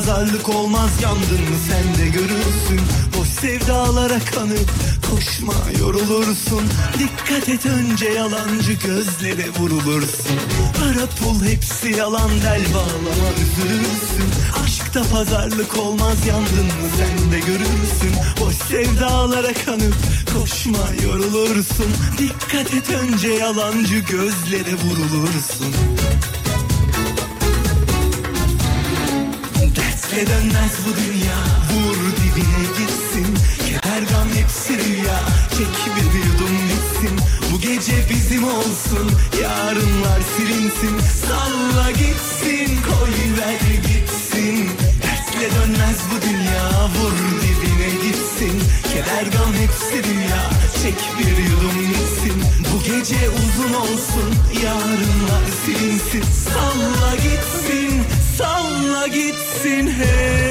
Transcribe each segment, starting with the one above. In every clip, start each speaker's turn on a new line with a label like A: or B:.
A: pazarlık olmaz yandın mı sen de görürsün. Boş sevdalara kanıp koşma yorulursun. Dikkat et önce yalancı gözlere vurulursun. Para pul hepsi yalan bel bağlama üzülürsün. Aşkta pazarlık olmaz yandın mı sen de görürsün. Boş sevdalara kanıp koşma yorulursun. Dikkat et önce yalancı gözlere vurulursun Dertle dönmez bu dünya. Vur dibine gitsin Keder gam hepsi rüya. Çek bir yudum bitsin Bu gece bizim olsun. Yarınlar silinsin Salla gitsin Koy ver gitsin. Dertle dönmez bu dünya Vur dibine gitsin. Keder gam hepsi rüya. Çek bir yudum bitsin Bu gece uzun olsun. Yarınlar silinsin Salla gitsin Salla gitsin hey!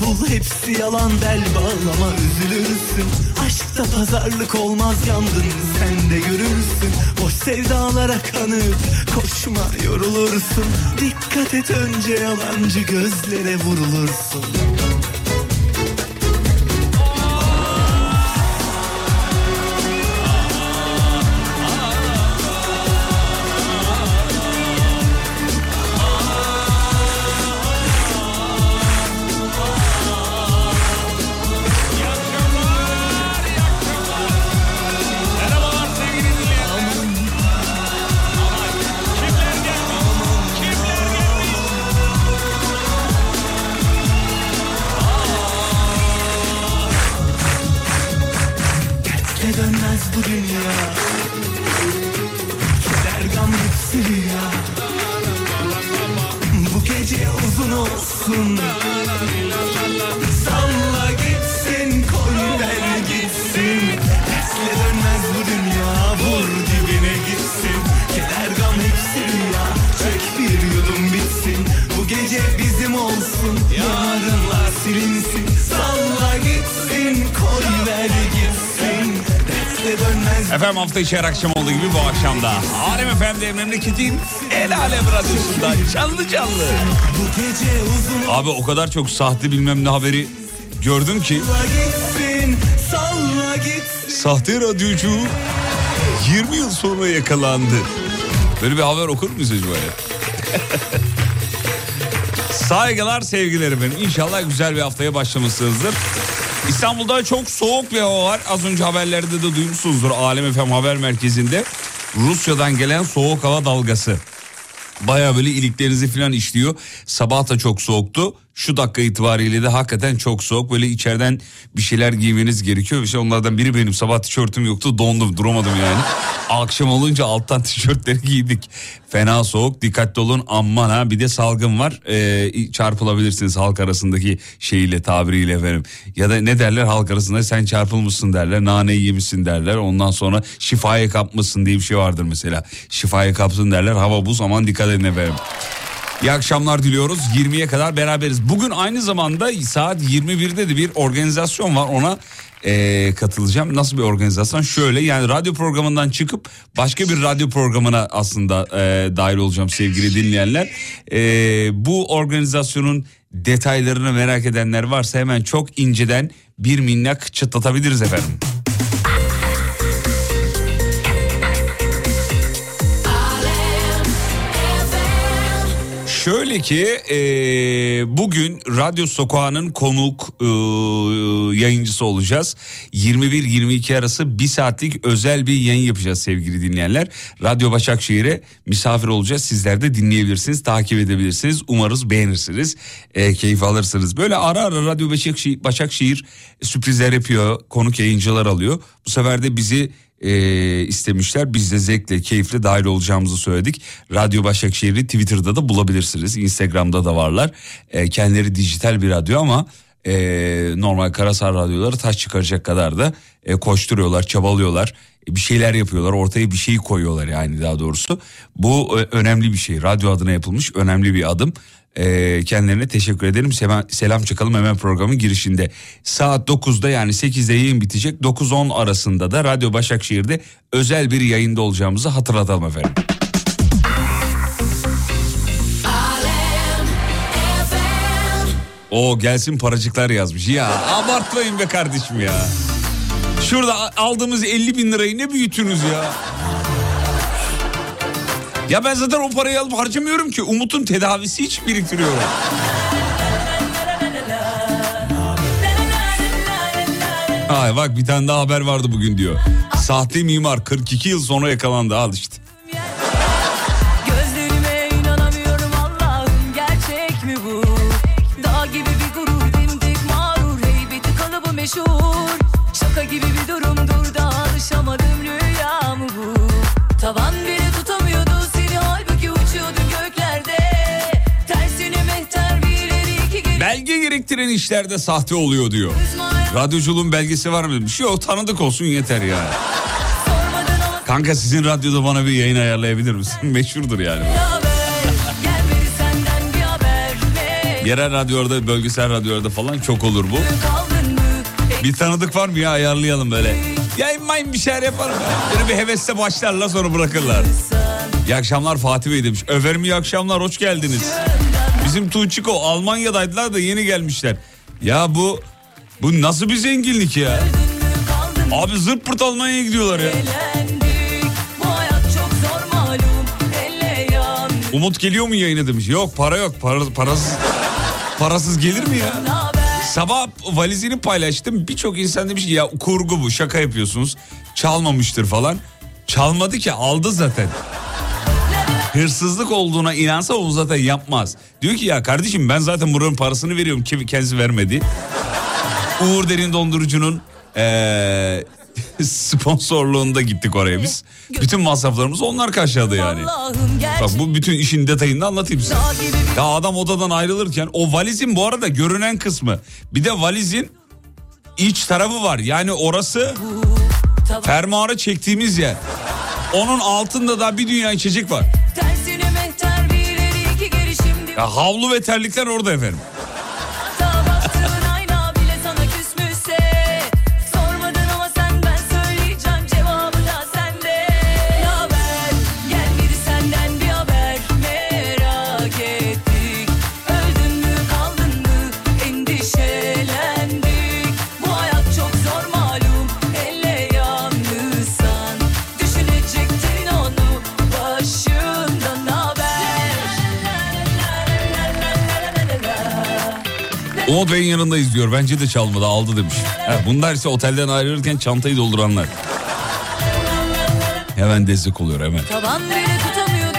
A: Pul hepsi yalan bel bağlama üzülürsün. Aşkta pazarlık olmaz yandın sen de görürsün Boş sevdalara kanıp koşma yorulursun. Dikkat et önce yalancı gözlere vurulursun
B: hafta içi her akşam olduğu gibi bu akşamda Alem Efendi memleketin El Alem Radyosu'nda canlı canlı. Abi o kadar çok sahte bilmem ne haberi gördüm ki sahte radyocu 20 yıl sonra yakalandı. Böyle bir haber okur muyuz acaba ya? Saygılar sevgiler efendim. İnşallah güzel bir haftaya başlamışsınızdır. İstanbul'da çok soğuk bir hava var. Az önce haberlerde de duymuşsunuzdur. Alem FM haber merkezinde Rusya'dan gelen soğuk hava dalgası. Baya böyle iliklerinizi falan işliyor. Sabah da çok soğuktu. Şu dakika itibariyle de hakikaten çok soğuk. Böyle içeriden bir şeyler giymeniz gerekiyor. İşte onlardan biri benim. Sabah tişörtüm yoktu. Dondum duramadım yani. Akşam olunca alttan tişörtleri giydik. Fena soğuk. Dikkatli olun. Aman ha bir de salgın var. Ee, çarpılabilirsiniz halk arasındaki şeyiyle tabiriyle efendim. Ya da ne derler halk arasında sen çarpılmışsın derler. Naneyi yemişsin derler. Ondan sonra şifaya kapmışsın diye bir şey vardır mesela. Şifaya kapsın derler. Hava buz aman dikkat edin efendim. İyi akşamlar diliyoruz. 20'ye kadar beraberiz. Bugün aynı zamanda saat 21'de de bir organizasyon var. Ona eee, katılacağım. Nasıl bir organizasyon? Şöyle yani radyo programından çıkıp başka bir radyo programına aslında eee, dahil olacağım sevgili dinleyenler. Eee, bu organizasyonun detaylarını merak edenler varsa hemen çok inceden bir minnak çıtlatabiliriz efendim. Şöyle ki e, bugün Radyo Sokağı'nın konuk e, yayıncısı olacağız. 21-22 arası bir saatlik özel bir yayın yapacağız sevgili dinleyenler. Radyo Başakşehir'e misafir olacağız. Sizler de dinleyebilirsiniz, takip edebilirsiniz. Umarız beğenirsiniz, e, keyif alırsınız. Böyle ara ara Radyo Başakşehir, Başakşehir sürprizler yapıyor, konuk yayıncılar alıyor. Bu sefer de bizi e, istemişler. Biz de zevkle, keyifle dahil olacağımızı söyledik. Radyo Başakşehir'i Twitter'da da bulabilirsiniz. Instagram'da da varlar. E, kendileri dijital bir radyo ama e, normal karasal radyoları taş çıkaracak kadar da e, koşturuyorlar, çabalıyorlar. bir şeyler yapıyorlar. Ortaya bir şey koyuyorlar yani daha doğrusu. Bu e, önemli bir şey. Radyo adına yapılmış önemli bir adım. E, kendilerine teşekkür ederim. Selam, selam çıkalım hemen programın girişinde. Saat 9'da yani 8'de yayın bitecek. 9-10 arasında da Radyo Başakşehir'de özel bir yayında olacağımızı hatırlatalım efendim. O gelsin paracıklar yazmış. Ya abartmayın be kardeşim ya. Şurada aldığımız 50 bin lirayı ne büyütünüz ya? Ya ben zaten o parayı alıp harcamıyorum ki. Umut'un tedavisi için biriktiriyorum. Ay bak bir tane daha haber vardı bugün diyor. Sahte mimar 42 yıl sonra yakalandı al işte.
C: Bir. Şaka gibi bir durumdur da alışamadım rüya mı bu? Tavan bile
B: gerektiren işlerde sahte oluyor diyor. Radyoculuğun belgesi var mı demiş. Yok tanıdık olsun yeter ya. Kanka sizin radyoda bana bir yayın ayarlayabilir misin? Meşhurdur yani.
C: bir?
B: Yerel radyolarda, bölgesel radyolarda falan çok olur bu. Bir tanıdık var mı ya ayarlayalım böyle. Yayın mayın bir şeyler yapalım. Böyle bir hevesle başlarlar sonra bırakırlar. İyi akşamlar Fatih Bey demiş. Överim iyi akşamlar hoş geldiniz. Bizim Tuğçiko Almanya'daydılar da yeni gelmişler. Ya bu bu nasıl bir zenginlik ya? Abi zırt pırt Almanya'ya gidiyorlar ya. Umut geliyor mu yayına demiş. Yok para yok para, parasız, parasız gelir mi ya? Sabah valizini paylaştım. Birçok insan demiş ki ya kurgu bu şaka yapıyorsunuz. Çalmamıştır falan. Çalmadı ki aldı zaten. Hırsızlık olduğuna inansa o zaten yapmaz. Diyor ki ya kardeşim ben zaten buranın parasını veriyorum ki kendisi vermedi. Uğur Derin Dondurucu'nun eee, sponsorluğunda gittik oraya biz. Bütün masraflarımızı onlar karşıladı yani. Bak bu bütün işin detayını anlatayım size. Ya adam odadan ayrılırken o valizin bu arada görünen kısmı. Bir de valizin iç tarafı var. Yani orası fermuarı çektiğimiz yer. Onun altında da bir dünya içecek var. Ya havlu ve terlikler orada efendim. Umut Bey'in yanındayız diyor. Bence de çalmadı aldı demiş. Ha, bunlar ise otelden ayrılırken çantayı dolduranlar. Hemen destek oluyor hemen.
C: Taban bile tutamıyordu.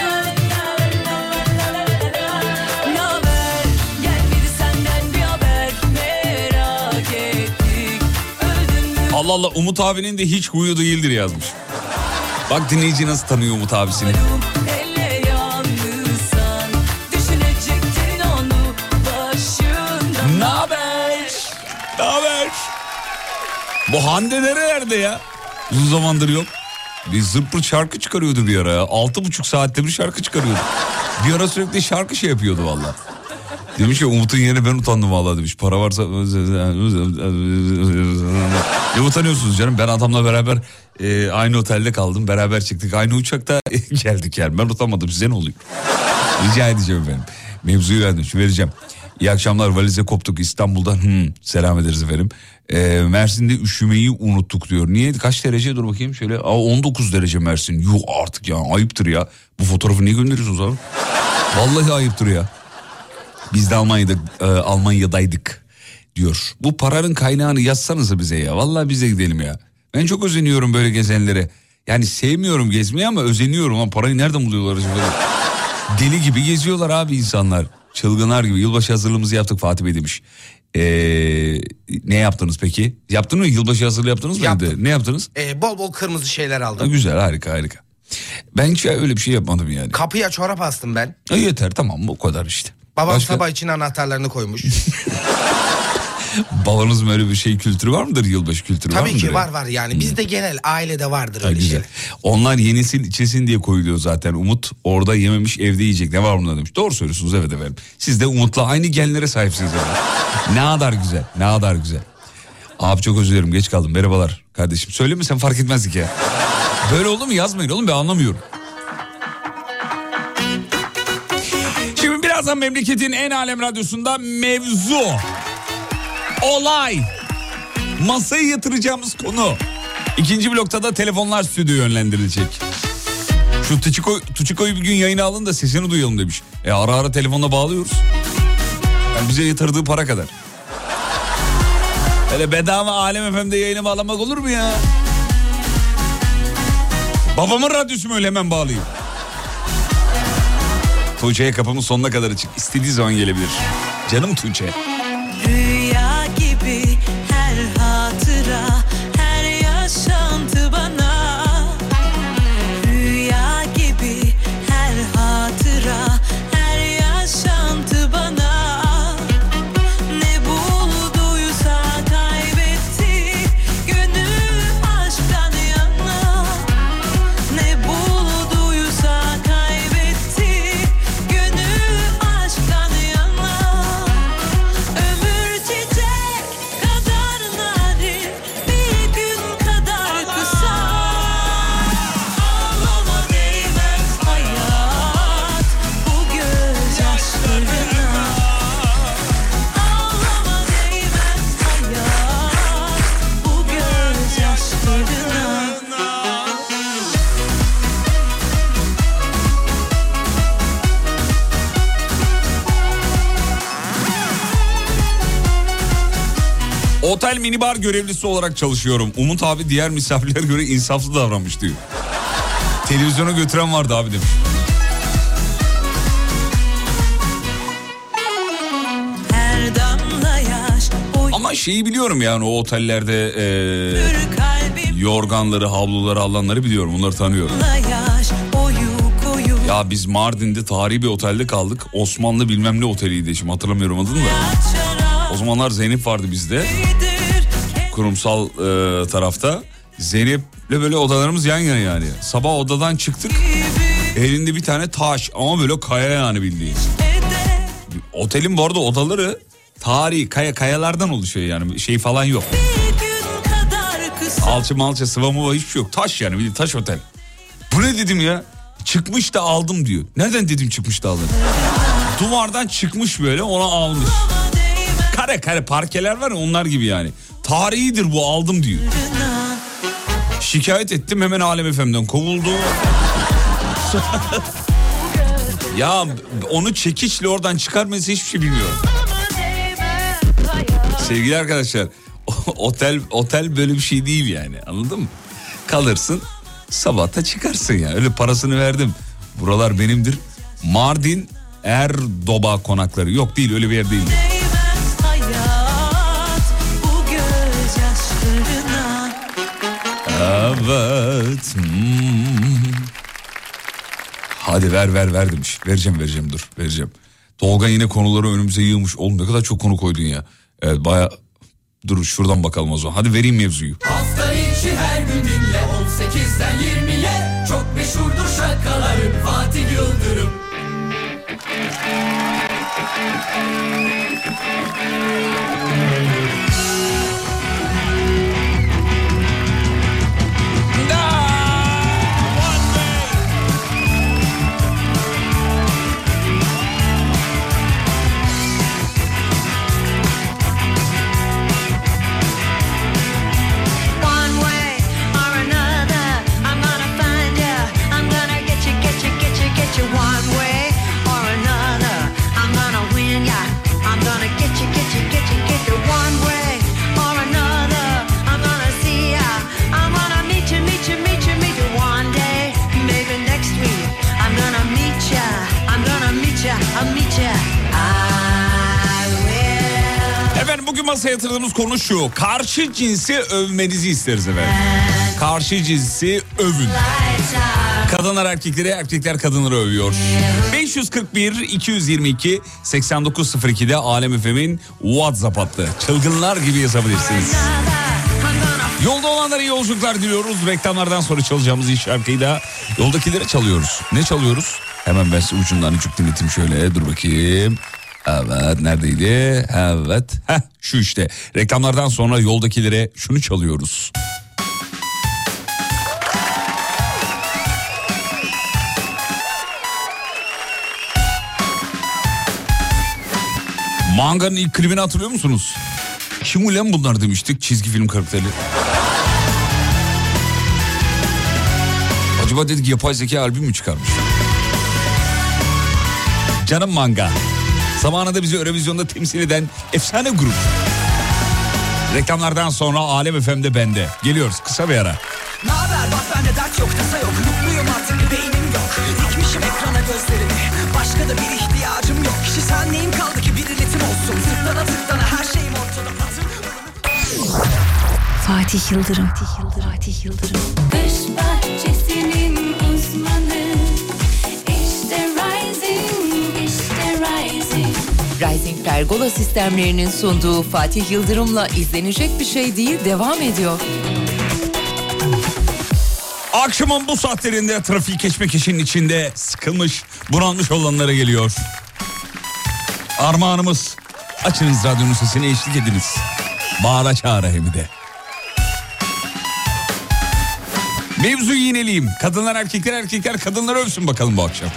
C: Ne haber? Gelmedi senden bir haber. Merak ettik. Öldün mü?
B: Allah Allah Umut abinin de hiç huyu değildir yazmış. Bak dinleyici nasıl tanıyor Umut abisini. Bu Hande nerelerde ya? Uzun zamandır yok. Bir zıppır şarkı çıkarıyordu bir ara ya. Altı buçuk saatte bir şarkı çıkarıyordu. Bir ara sürekli şarkı şey yapıyordu valla. Demiş ki Umut'un yerine ben utandım valla demiş. Para varsa... Ne utanıyorsunuz canım? Ben adamla beraber e, aynı otelde kaldım. Beraber çıktık. Aynı uçakta geldik yani. Ben utanmadım. Size ne oluyor? Rica edeceğim efendim. Mevzuyu verdim. Şu vereceğim. İyi akşamlar valize koptuk İstanbul'dan. Hmm, selam ederiz efendim. Ee, Mersin'de üşümeyi unuttuk diyor. Niye? Kaç derece? Dur bakayım şöyle. Aa, 19 derece Mersin. Yuh artık ya ayıptır ya. Bu fotoğrafı niye gönderiyorsunuz abi? Vallahi ayıptır ya. Biz de Almanya'da e, Almanya'daydık diyor. Bu paranın kaynağını yazsanıza bize ya. Vallahi bize gidelim ya. Ben çok özeniyorum böyle gezenlere. Yani sevmiyorum gezmeyi ama özeniyorum. Lan parayı nereden buluyorlar acaba? Deli gibi geziyorlar abi insanlar. Çılgınlar gibi. Yılbaşı hazırlığımızı yaptık Fatih Bey demiş. Ee, ne yaptınız peki? Yaptın mı? Yılbaşı hazırlığı yaptınız mı?
D: Yaptım.
B: evde? Ne yaptınız?
D: Ee, bol bol kırmızı şeyler
B: Ha,
D: aldım.
B: güzel harika harika. Ben hiç öyle bir şey yapmadım yani.
D: Kapıya çorap astım ben.
B: Ha, yeter tamam bu kadar işte.
D: Babam
B: Başka?
D: sabah için anahtarlarını koymuş.
B: Babanız böyle bir şey kültürü var mıdır? Yılbaşı kültürü var
D: Tabii
B: mıdır?
D: ki
B: ya?
D: var var yani bizde genel ailede vardır öyle
B: güzel.
D: şeyler.
B: Onlar yenisin içesin diye koyuluyor zaten. Umut orada yememiş evde yiyecek. Ne var bunda demiş. Doğru söylüyorsunuz evet efendim. Siz de Umut'la aynı genlere sahipsiniz ne kadar güzel. Ne kadar güzel. Abi çok özür dilerim geç kaldım. Merhabalar kardeşim. Söylemesen fark etmezdik ya. Böyle oldu mu yazmayın oğlum ben anlamıyorum. Şimdi birazdan memleketin en alem radyosunda mevzu. Olay. Masaya yatıracağımız konu. İkinci blokta da telefonlar stüdyo yönlendirilecek. Şu Tuçiko, Tuçiko'yu bir gün yayına alın da sesini duyalım demiş. E ara ara telefonla bağlıyoruz. Yani bize yatırdığı para kadar. Öyle bedava Alem FM'de yayına bağlamak olur mu ya? Babamın radyosu mu öyle hemen bağlayayım? Tuğçe'ye kapımın sonuna kadar açık. İstediği zaman gelebilir. Canım Tuğçe.
C: Her hatıra,
B: Otel minibar görevlisi olarak çalışıyorum. Umut abi diğer misafirlere göre insaflı davranmış diyor. Televizyona götüren vardı abi demiş. Ama şeyi biliyorum yani o otellerde e, yorganları, havluları alanları biliyorum. Onları tanıyorum. Ya biz Mardin'de tarihi bir otelde kaldık. Osmanlı bilmem ne oteliydi şimdi hatırlamıyorum adını da. O zamanlar Zeynep vardı bizde. Kurumsal e, tarafta. Zeynep'le böyle odalarımız yan yana yani. Sabah odadan çıktık. Elinde bir tane taş ama böyle kaya yani bildiğin. Otelin bu arada odaları tarihi kaya kayalardan oluşuyor yani şey falan yok. Alçı malça sıva muva hiçbir şey yok. Taş yani bildiğin taş otel. Bu ne dedim ya? Çıkmış da aldım diyor. Nereden dedim çıkmış da aldım? Duvardan çıkmış böyle ona almış. Kare kare parkeler var ya onlar gibi yani. Tarihidir bu aldım diyor. Şikayet ettim hemen Alem FM'den kovuldu. ya onu çekiçle oradan çıkarması hiçbir şey bilmiyorum. Sevgili arkadaşlar otel otel böyle bir şey değil yani anladın mı? Kalırsın sabahta çıkarsın ya öyle parasını verdim. Buralar benimdir. Mardin Erdoba konakları yok değil öyle bir yer değil.
C: Değmez
B: Evet. hmm. Hadi ver ver ver demiş. Vereceğim vereceğim dur vereceğim. Tolga yine konuları önümüze yığmış. Oğlum ne kadar çok konu koydun ya. Evet baya dur şuradan bakalım o zaman. Hadi vereyim mevzuyu.
E: Hafta içi her gün dinle 18'den 20'ye Çok meşhurdur şakaların Fatih Yıldırım
B: masaya yatırdığımız konu şu. Karşı cinsi övmenizi isteriz efendim. Karşı cinsi övün. Kadınlar erkekleri, erkekler kadınları övüyor. 541 222 8902'de Alem Efem'in WhatsApp hattı. Çılgınlar gibi yazabilirsiniz. Yolda olanlara iyi yolculuklar diliyoruz. Reklamlardan sonra çalacağımız iyi şarkıyı da yoldakilere çalıyoruz. Ne çalıyoruz? Hemen ben size ucundan ucuk dinleteyim şöyle. Dur bakayım. Evet neredeydi? Evet. Heh, şu işte. Reklamlardan sonra yoldakilere şunu çalıyoruz. Manga'nın ilk klibini hatırlıyor musunuz? Kim ulan bunlar demiştik çizgi film karakteri. Acaba dedik yapay zeka albüm mü çıkarmış? Canım Manga. Zamanında bizi Eurovizyon'da temsil eden efsane grup. Reklamlardan sonra Alem FM'de bende. Geliyoruz kısa bir ara.
F: Ne haber bak bende dert yok tasa yok Mutluyum artık beynim yok Dikmişim ekrana gözlerimi Başka da bir ihtiyacım yok Kişisel neyim kaldı ki bir iletim olsun Tıklana tıklana her şeyim ortada patır
C: Fatih Yıldırım. Fatih Yıldırım. Fatih Yıldırım.
G: Rising
H: Pergola sistemlerinin sunduğu Fatih Yıldırım'la izlenecek bir şey değil devam ediyor.
B: Akşamın bu saatlerinde trafik keşmekeşinin içinde sıkılmış, bunalmış olanlara geliyor. Armağanımız. Açınız radyonun sesini eşlik ediniz. Bağıra çağıra hem de. Mevzu yineleyeyim. Kadınlar erkekler erkekler kadınlar övsün bakalım bu akşam.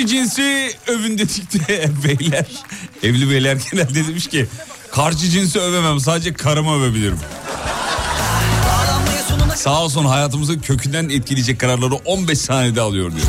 B: Karşı cinsi övün dedik de beyler. Evli beyler genelde demiş ki karşı cinsi övemem sadece karımı övebilirim. Sağ olsun hayatımızı kökünden etkileyecek kararları 15 saniyede alıyor diyor.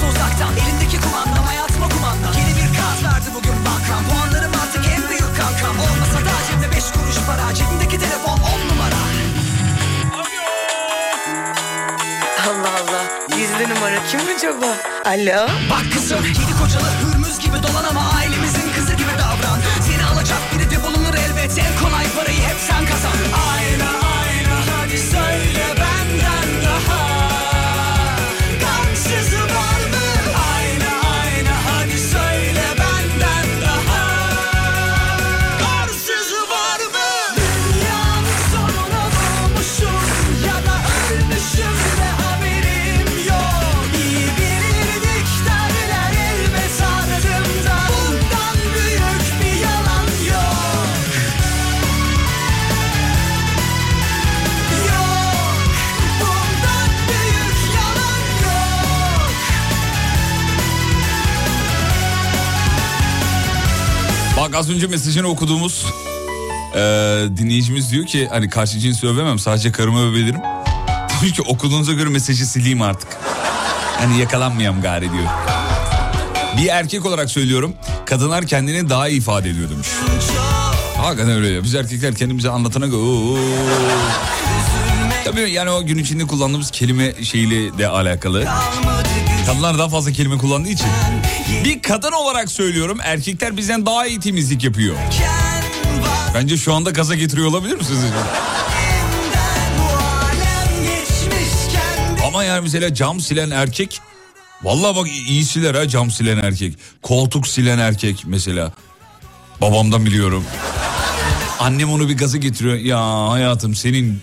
H: Acaba? Alo?
F: Bak kızım yedi kocalı hürmüz gibi dolan ama
B: az önce mesajını okuduğumuz eee, dinleyicimiz diyor ki hani karşı cinsi övemem sadece karımı övebilirim. Diyor ki okuduğunuza göre mesajı sileyim artık. Hani yakalanmayayım gari diyor. Bir erkek olarak söylüyorum kadınlar kendini daha iyi ifade ediyor demiş. Hakikaten öyle ya. Biz erkekler kendimize anlatana göre... Tabii yani o gün içinde kullandığımız kelime şeyiyle de alakalı. Kadınlar daha fazla kelime kullandığı için. Bir kadın olarak söylüyorum erkekler bizden daha iyi temizlik yapıyor. Bence şu anda gaza getiriyor olabilir misiniz? Ama yani mesela cam silen erkek Vallahi bak iyi siler ha cam silen erkek. Koltuk silen erkek mesela. Babamdan biliyorum. Annem onu bir gaza getiriyor. Ya hayatım senin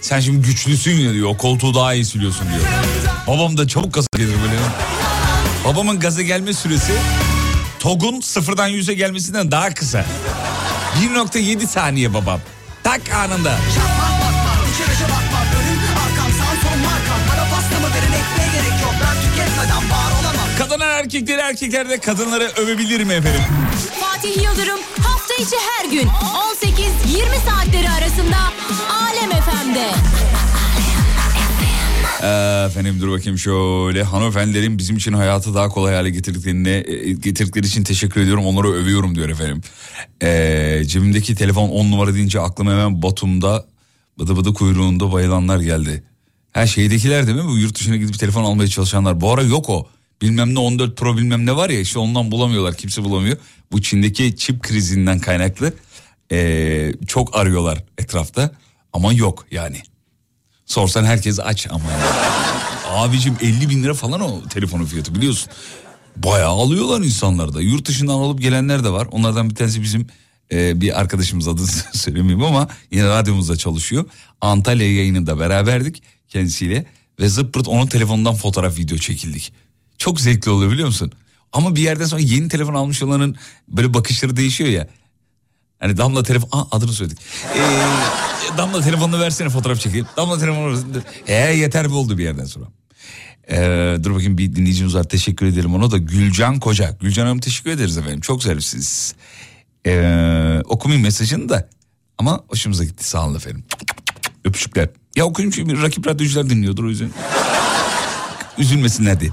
B: sen şimdi güçlüsün ya diyor. O koltuğu daha iyi siliyorsun diyor. Babam da çabuk gaza gelir böyle. Babamın gaza gelme süresi TOG'un sıfırdan yüze gelmesinden daha kısa. 1.7 saniye babam. Tak anında. Kadınlar erkekleri erkeklerde kadınları övebilir mi efendim?
I: Fatih Yıldırım hafta içi her gün 18-20 saatleri arasında Alem FM'de.
B: Efendim dur bakayım şöyle hanımefendilerin bizim için hayatı daha kolay hale getirdiklerine e, getirdikleri için teşekkür ediyorum onları övüyorum diyor efendim. Ee, cebimdeki telefon 10 numara deyince aklıma hemen Batum'da bıdı bıdı kuyruğunda bayılanlar geldi. Her şeydekiler değil mi bu yurt dışına gidip telefon almaya çalışanlar bu ara yok o. Bilmem ne 14 Pro bilmem ne var ya işte ondan bulamıyorlar kimse bulamıyor. Bu Çin'deki çip krizinden kaynaklı ee, çok arıyorlar etrafta ama yok yani. Sorsan herkes aç ama yani. Abicim 50 bin lira falan o telefonun fiyatı biliyorsun. Bayağı alıyorlar insanlar da. Yurt dışından alıp gelenler de var. Onlardan bir tanesi bizim e, bir arkadaşımız adı söylemeyeyim ama yine radyomuzda çalışıyor. Antalya yayınında beraberdik kendisiyle. Ve zıppırt onun telefonundan fotoğraf video çekildik. Çok zevkli oluyor biliyor musun? Ama bir yerden sonra yeni telefon almış olanın böyle bakışları değişiyor ya. Hani Damla telefon... Aa, adını söyledik. Ee, Damla telefonunu versene fotoğraf çekeyim. Damla telefonunu. He yeter mi oldu bir yerden sonra. Ee, dur bakayım bir dinleyicimiz var teşekkür edelim ona da Gülcan Koca. Gülcan Hanım teşekkür ederiz efendim çok zarifsiniz. Ee, okumayayım mesajını da ama hoşumuza gitti sağ olun efendim. Öpücükler. Ya okuyayım çünkü rakip radyocular dinliyordur o yüzden. Üzülmesinler diye.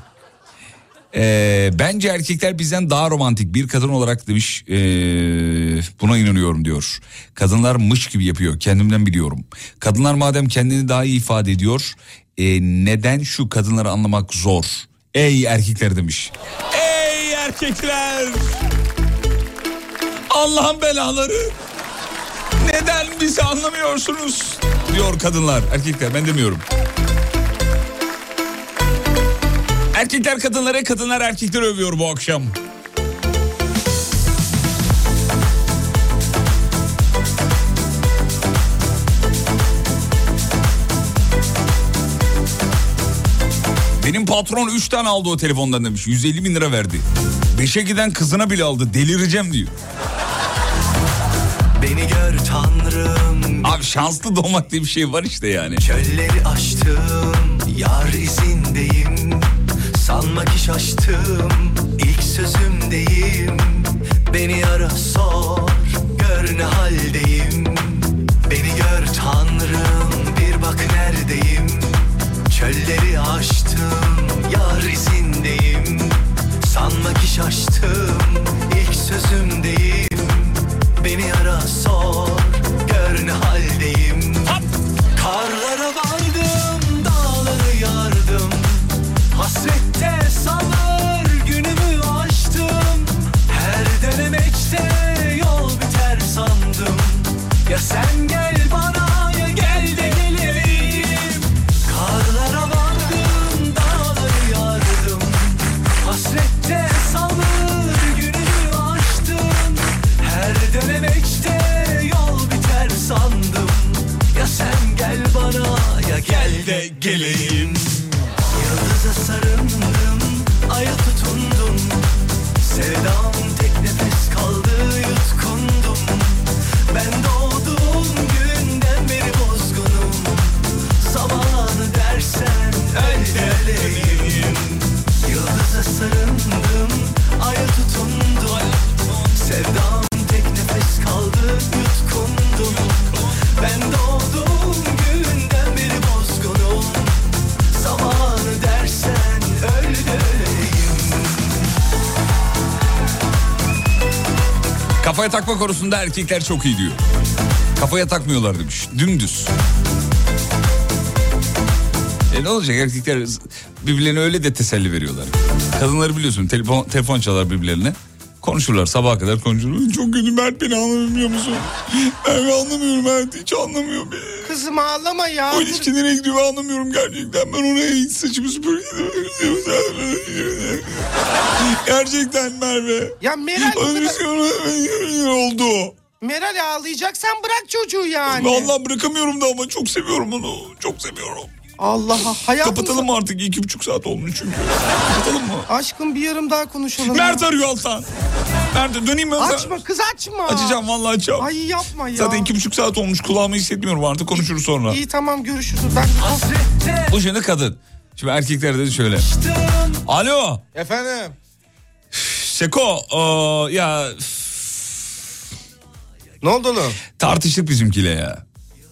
B: Ee, bence erkekler bizden daha romantik bir kadın olarak demiş ee, buna inanıyorum diyor. Kadınlar mış gibi yapıyor kendimden biliyorum. Kadınlar madem kendini daha iyi ifade ediyor ee, neden şu kadınları anlamak zor? Ey erkekler demiş. Ey erkekler! Allah'ın belaları! Neden bizi anlamıyorsunuz? Diyor kadınlar. Erkekler ben demiyorum. Erkekler kadınlara, kadınlar erkekleri övüyor bu akşam. Benim patron 3 tane aldı o telefondan demiş. 150 bin lira verdi. Beşe giden kızına bile aldı. Delireceğim diyor.
A: Beni gör tanrım
B: Abi şanslı doğmak diye bir şey var işte yani.
A: Çölleri aştım Yar izindeyim Sanma ki şaştım ilk sözümdeyim Beni ara sor Gör ne haldeyim. Beni gör tanrım Bir bak neredeyim. Çölleri aştım Yar izindeyim. Sanma ki şaştım ilk sözümdeyim Beni ara sor Gör ne haldeyim Hasrette sanır Günümü açtım. Her denemekte Yol biter sandım. Ya sen gel bana Ya gel de geleyim Karlara vardım Dağları yardım. Hasrette sanır Günümü açtım. Her denemekte Yol biter sandım. Ya sen gel bana Ya gel de geleyim sarıldım Aya tutundum. Sevdam
B: Konusunda erkekler çok iyi diyor. Kafaya takmıyorlar demiş. Dümdüz. E ne olacak erkekler birbirlerine öyle de teselli veriyorlar. Kadınları biliyorsun telefon, telefon çalar birbirlerine. Konuşurlar sabaha kadar konuşurlar. Çok kötü Mert beni anlamıyor musun? Ben anlamıyorum Mert hiç anlamıyor beni.
J: Kızım ağlama ya.
B: O ilişki nereye gidiyor ben anlamıyorum gerçekten. Ben ona hiç saçımı süpürge Gerçekten Merve.
J: Ya Meral bu kadar-
B: oldu.
J: Meral ağlayacaksan bırak çocuğu yani.
B: Vallahi bırakamıyorum da ama çok seviyorum onu. Çok seviyorum.
J: Allah hayatım.
B: Kapatalım artık? İki buçuk saat olmuş çünkü. Kapatalım mı?
J: Aşkım bir yarım daha konuşalım.
B: Mert arıyor Altan. Mert döneyim mi?
J: Açma kız açma.
B: Açacağım vallahi açacağım.
J: Ay yapma ya.
B: Zaten iki buçuk saat olmuş kulağımı hissetmiyorum artık konuşuruz sonra.
J: İyi tamam görüşürüz. Ben...
B: Bu şimdi kadın. Şimdi erkekler de şöyle. Alo.
J: Efendim.
B: Seko. aa, ya
J: Ne oldu oğlum?
B: tartıştık bizimkiyle ya.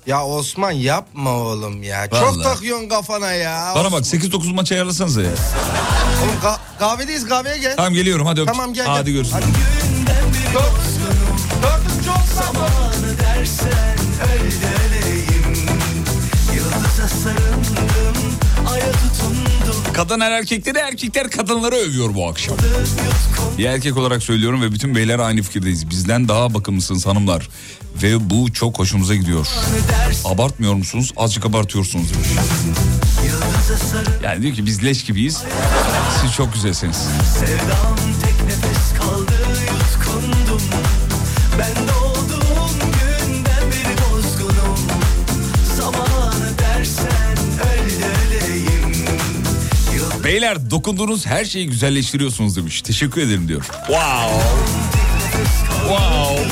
J: Ya Osman yapma oğlum ya.
B: Vallahi.
J: Çok takıyorsun kafana ya.
B: Bana bak 8-9 maç ayarlasanıza ya.
J: Oğlum ka- kahvedeyiz kahveye gel.
B: Tamam geliyorum hadi. öp.
J: Tamam gel.
B: Hadi
J: gel.
B: görüşürüz.
J: Hadi.
B: Kadınlar erkekleri erkekler kadınları övüyor bu akşam. Bir erkek olarak söylüyorum ve bütün beyler aynı fikirdeyiz. Bizden daha bakımlısınız hanımlar. Ve bu çok hoşumuza gidiyor. Abartmıyor musunuz? Azıcık abartıyorsunuz. Yani diyor ki biz leş gibiyiz. Siz çok güzelsiniz.
A: Sevdam tek nefes
B: Beyler dokunduğunuz her şeyi güzelleştiriyorsunuz demiş. Teşekkür ederim diyor. Wow. Wow.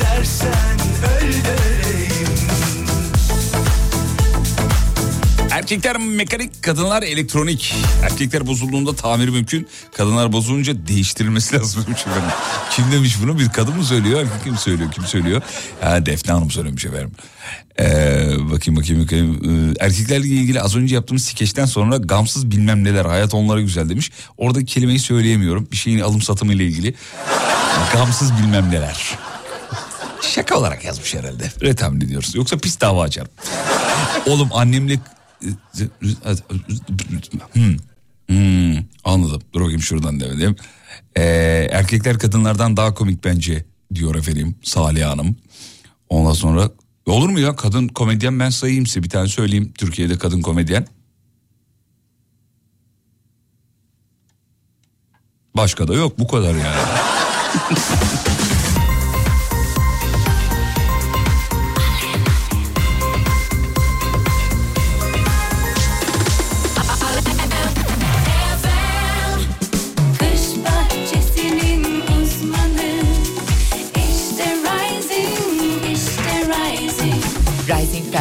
A: Dersen öyle
B: Erkekler mekanik, kadınlar elektronik. Erkekler bozulduğunda tamir mümkün. Kadınlar bozulunca değiştirilmesi lazım. Kim demiş bunu? Bir kadın mı söylüyor? Erkek kim söylüyor? Kim söylüyor? Ha, Defne Hanım söylemiş efendim. Ee, bakayım bakayım bakayım. Ee, erkeklerle ilgili az önce yaptığımız skeçten sonra gamsız bilmem neler hayat onlara güzel demiş. Oradaki kelimeyi söyleyemiyorum. Bir şeyin alım satımı ile ilgili. Gamsız bilmem neler. Şaka olarak yazmış herhalde. Öyle tahmin ediyoruz. Yoksa pis dava açarım. Oğlum annemle... Hmm. Hmm, anladım. Dur bakayım şuradan devam edelim. Ee, erkekler kadınlardan daha komik bence diyor efendim Salih Hanım. Ondan sonra olur mu ya kadın komedyen ben sayayım size bir tane söyleyeyim. Türkiye'de kadın komedyen. Başka da yok bu kadar yani.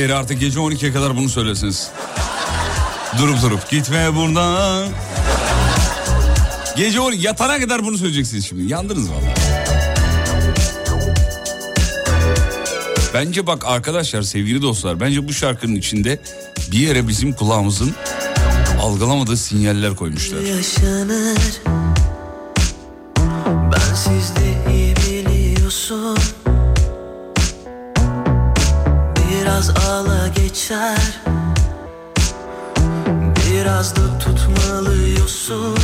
B: Yeri artık gece 12'ye kadar bunu söylesiniz. Durup durup gitme buradan. Gece 12 yatana kadar bunu söyleyeceksiniz şimdi. Yandınız vallahi. Bence bak arkadaşlar sevgili dostlar bence bu şarkının içinde bir yere bizim kulağımızın algılamadığı sinyaller koymuşlar.
D: yaşanır geçer. Biraz da tutmalıyorsun.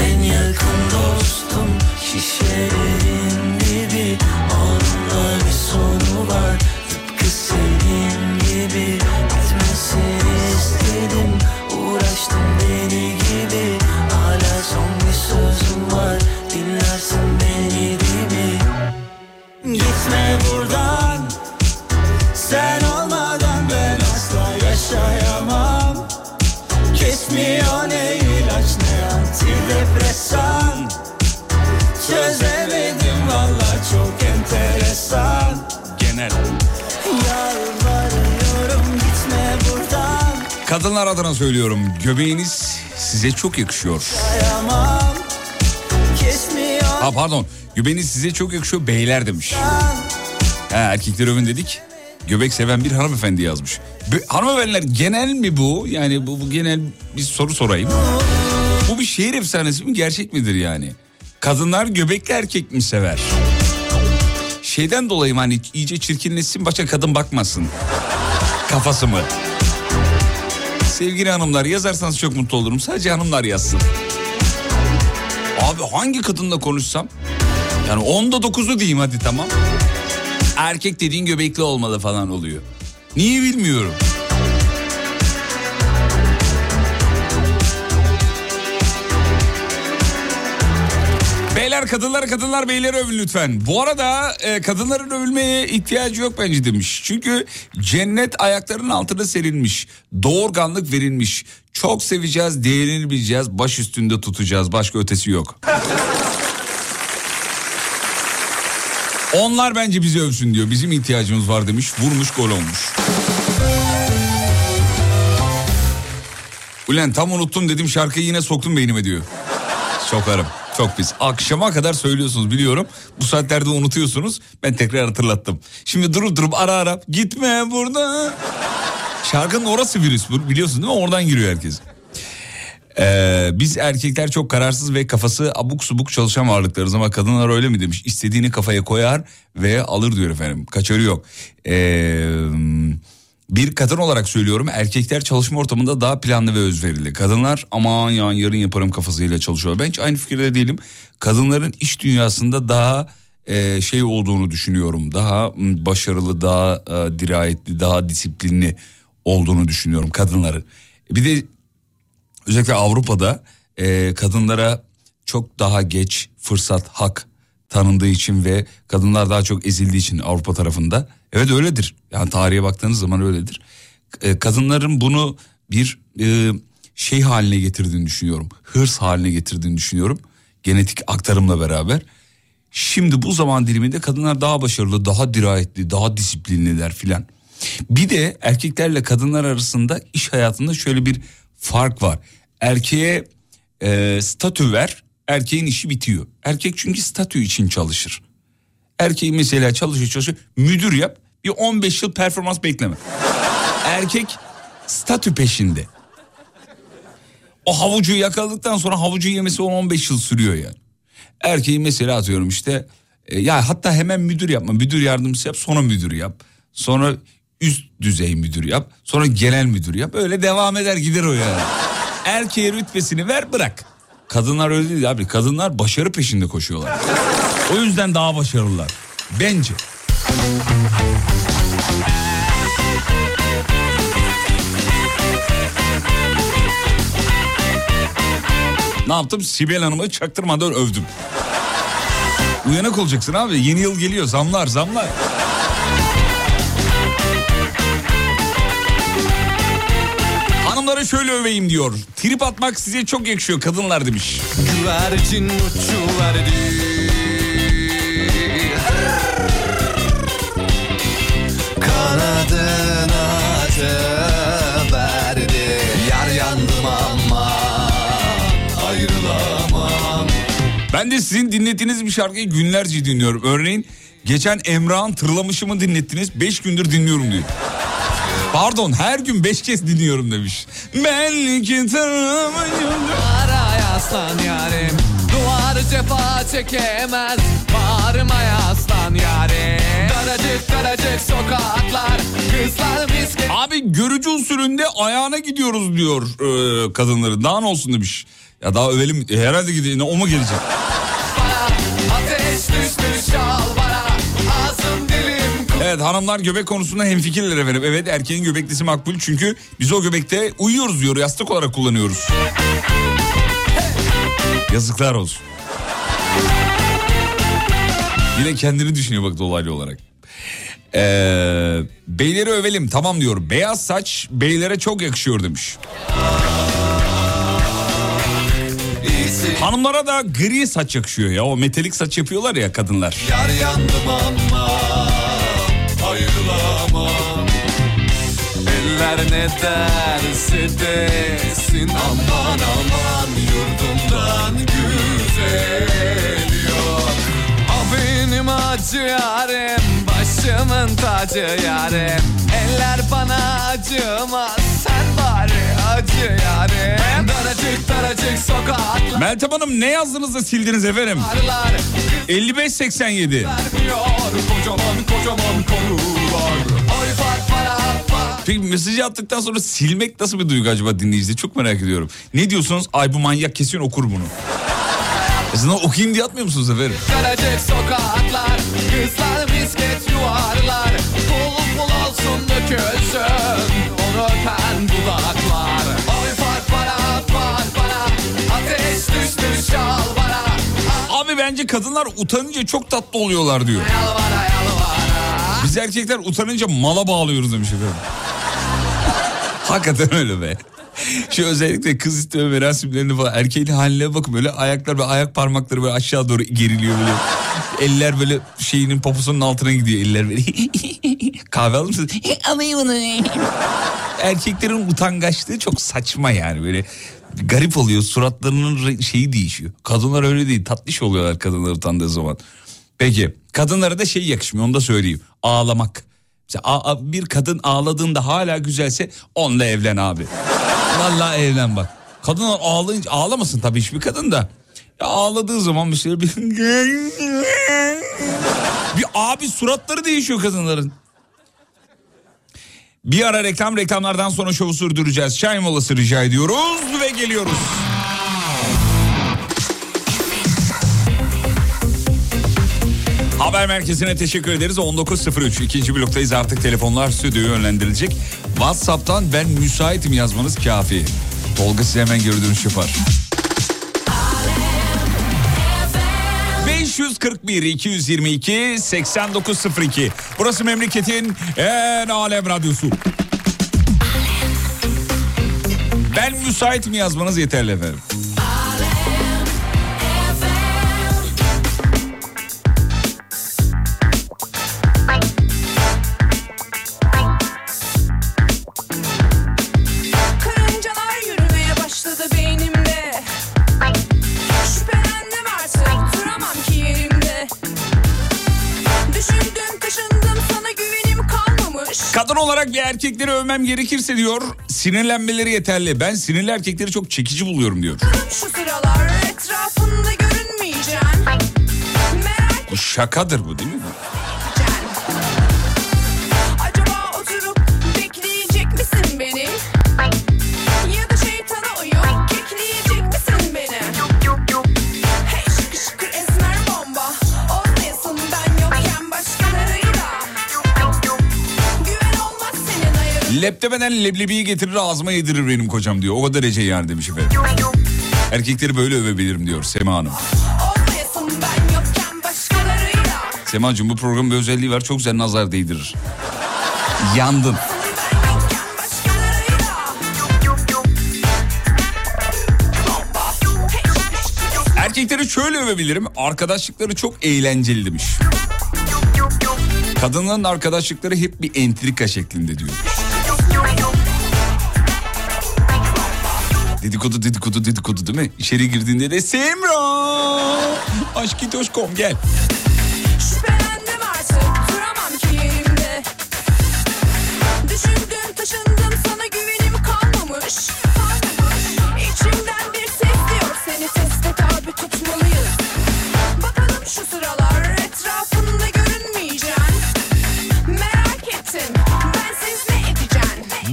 D: En yakın dostum şişelerin dibi Onunla bir sonu var. Tıpkı senin gibi. Bitmesini istedim Uğraştım deli gibi. Hala son bir sözüm var. Dinlersin beni mi? Gitme buradan antidepresan Çözemedim valla çok enteresan
B: Genel.
D: Yalvarıyorum gitme buradan
B: Kadınlar adına söylüyorum göbeğiniz size çok yakışıyor.
D: Kesmiyor
B: Ha pardon göbeğiniz size çok yakışıyor beyler demiş. Ha, erkekler övün dedik. Göbek seven bir hanımefendi yazmış. Be- hanımefendiler genel mi bu? Yani bu, bu genel bir soru sorayım. Bir şehir efsanesi mi gerçek midir yani? Kadınlar göbekli erkek mi sever? Şeyden dolayı mı hani iyice çirkinleşsin başka kadın bakmasın. Kafası mı? Sevgili hanımlar yazarsanız çok mutlu olurum. Sadece hanımlar yazsın. Abi hangi kadınla konuşsam? Yani onda dokuzu diyeyim hadi tamam. Erkek dediğin göbekli olmalı falan oluyor. Niye bilmiyorum. Beyler kadınlar kadınlar beyleri övün lütfen. Bu arada e, kadınların övülmeye ihtiyacı yok bence demiş. Çünkü cennet ayaklarının altına serilmiş. Doğurganlık verilmiş. Çok seveceğiz, değerini bileceğiz, baş üstünde tutacağız. Başka ötesi yok. Onlar bence bizi övsün diyor. Bizim ihtiyacımız var demiş. Vurmuş gol olmuş. Ulan tam unuttum dedim şarkıyı yine soktum beynime diyor. Sokarım. Çok pis. Akşama kadar söylüyorsunuz biliyorum. Bu saatlerde unutuyorsunuz. Ben tekrar hatırlattım. Şimdi durup durup ara ara gitme burada. Şarkının orası virüs biliyorsun değil mi? Oradan giriyor herkes. Ee, biz erkekler çok kararsız ve kafası abuk subuk çalışan varlıklarız ama kadınlar öyle mi demiş. İstediğini kafaya koyar ve alır diyor efendim. Kaçarı yok. Ee, bir kadın olarak söylüyorum erkekler çalışma ortamında daha planlı ve özverili. Kadınlar aman ya yarın yaparım kafasıyla çalışıyor. Ben hiç aynı fikirde değilim. Kadınların iş dünyasında daha e, şey olduğunu düşünüyorum. Daha başarılı, daha e, dirayetli, daha disiplinli olduğunu düşünüyorum kadınların. Bir de özellikle Avrupa'da e, kadınlara çok daha geç fırsat, hak tanındığı için ve kadınlar daha çok ezildiği için Avrupa tarafında. Evet öyledir. Yani tarihe baktığınız zaman öyledir. E, kadınların bunu bir e, şey haline getirdiğini düşünüyorum. Hırs haline getirdiğini düşünüyorum. Genetik aktarımla beraber. Şimdi bu zaman diliminde kadınlar daha başarılı, daha dirayetli, daha disiplinliler filan. Bir de erkeklerle kadınlar arasında iş hayatında şöyle bir fark var. Erkeğe e, statü ver, erkeğin işi bitiyor. Erkek çünkü statü için çalışır. Erkeği mesela çalışıyor çalışıyor müdür yap bir 15 yıl performans bekleme. Erkek statü peşinde. O havucu yakaladıktan sonra havucu yemesi 10-15 yıl sürüyor yani. Erkeği mesela atıyorum işte e, ya hatta hemen müdür yapma müdür yardımcısı yap sonra müdür yap. Sonra üst düzey müdür yap sonra genel müdür yap öyle devam eder gider o yani. Erkeğe rütbesini ver bırak. Kadınlar öyle değil abi kadınlar başarı peşinde koşuyorlar. O yüzden daha başarılılar. Bence. Ne yaptım? Sibel Hanım'ı çaktırmadan övdüm. Uyanık olacaksın abi. Yeni yıl geliyor. Zamlar, zamlar. Hanımlara şöyle öveyim diyor. Trip atmak size çok yakışıyor kadınlar demiş.
D: Güvercin uçuverdi
B: Ben de sizin dinlettiğiniz bir şarkıyı günlerce dinliyorum. Örneğin geçen Emrah'ın Tırlamışımı dinlettiniz. 5 gündür dinliyorum diyor. Pardon her gün 5 kez dinliyorum demiş. Belki tırlamışım.
K: Duvara yaslan yarim Duvar cefa çekemez Bağrıma yaslan yarim Daracık daracık sokaklar Kızlar misket
B: Abi görücü usulünde ayağına gidiyoruz diyor e, kadınların. Daha ne olsun demiş. Ya daha övelim herhalde gidiyor. O mu gelecek? Evet hanımlar göbek konusunda hemfikirler efendim. Evet erkeğin göbeklisi makbul çünkü biz o göbekte uyuyoruz diyor. Yastık olarak kullanıyoruz. Yazıklar olsun. Yine kendini düşünüyor bak dolaylı olarak. Ee, beyleri övelim tamam diyor. Beyaz saç beylere çok yakışıyor demiş. Hanımlara da gri saç yakışıyor ya. O metalik saç yapıyorlar ya kadınlar.
K: Yar yandım ama Ayrılamam Eller ne derse desin Aman aman yurdumdan güzel yok Ah benim acı yarim Başımın tacı yarim Eller bana acımaz Sen bari acı yarim Daracık daracık sokaklar
B: Meltem Hanım ne yazdınız da sildiniz efendim? 5587.
K: Vermiyor kocaman kocaman konular Oy fark para fark
B: Peki mesajı attıktan sonra silmek nasıl bir duygu acaba dinleyicide? Çok merak ediyorum. Ne diyorsunuz? Ay bu manyak kesin okur bunu. Aslında okuyayım diye atmıyor musunuz efendim?
K: Daracık sokaklar Kızlar misket yuvarlar Pul pul olsun dökülsün
B: Abi bence kadınlar utanınca çok tatlı oluyorlar diyor. Biz erkekler utanınca mala bağlıyoruz demiş efendim. Hakikaten öyle be. Şu özellikle kız isteme merasimlerinde falan erkeğin haline bakın böyle ayaklar ve ayak parmakları böyle aşağı doğru geriliyor böyle. Eller böyle şeyinin poposunun altına gidiyor eller böyle. Kahve alır mısınız? Alayım onu. Erkeklerin utangaçlığı çok saçma yani böyle garip oluyor suratlarının şeyi değişiyor. Kadınlar öyle değil tatlış oluyorlar kadınlar utandığı zaman. Peki kadınlara da şey yakışmıyor onu da söyleyeyim ağlamak. Mesela bir kadın ağladığında hala güzelse onunla evlen abi. Vallahi evlen bak. Kadınlar ağlayınca ağlamasın tabii hiçbir kadın da. Ya ağladığı zaman mesela bir... bir abi suratları değişiyor kadınların. Bir ara reklam reklamlardan sonra şovu sürdüreceğiz. Çay molası rica ediyoruz ve geliyoruz. Haber merkezine teşekkür ederiz. 19.03 ikinci bloktayız artık telefonlar stüdyoya yönlendirilecek. Whatsapp'tan ben müsaitim yazmanız kafi. Tolga size hemen geri dönüş yapar. 541 222 8902 Burası memleketin en alem radyosu. Ben müsaitim yazmanız yeterli efendim. Kadın olarak bir erkekleri övmem gerekirse diyor sinirlenmeleri yeterli. Ben sinirli erkekleri çok çekici buluyorum diyor.
C: Şu sıralar etrafında görünmeyeceğim Merak
B: Bu şakadır bu değil mi? Lep demeden leblebiyi getirir ağzıma yedirir benim kocam diyor. O kadar derece yani demiş efendim. Erkekleri böyle övebilirim diyor Sema Hanım. Semacığım bu programın bir özelliği var çok güzel nazar değdirir. Yandın. Erkekleri şöyle övebilirim. Arkadaşlıkları çok eğlenceli demiş. Kadınların arkadaşlıkları hep bir entrika şeklinde diyor. Dedikodu dedikodu dedikodu değil mi? İçeri girdiğinde de Semra. Aşkitoşkom gel.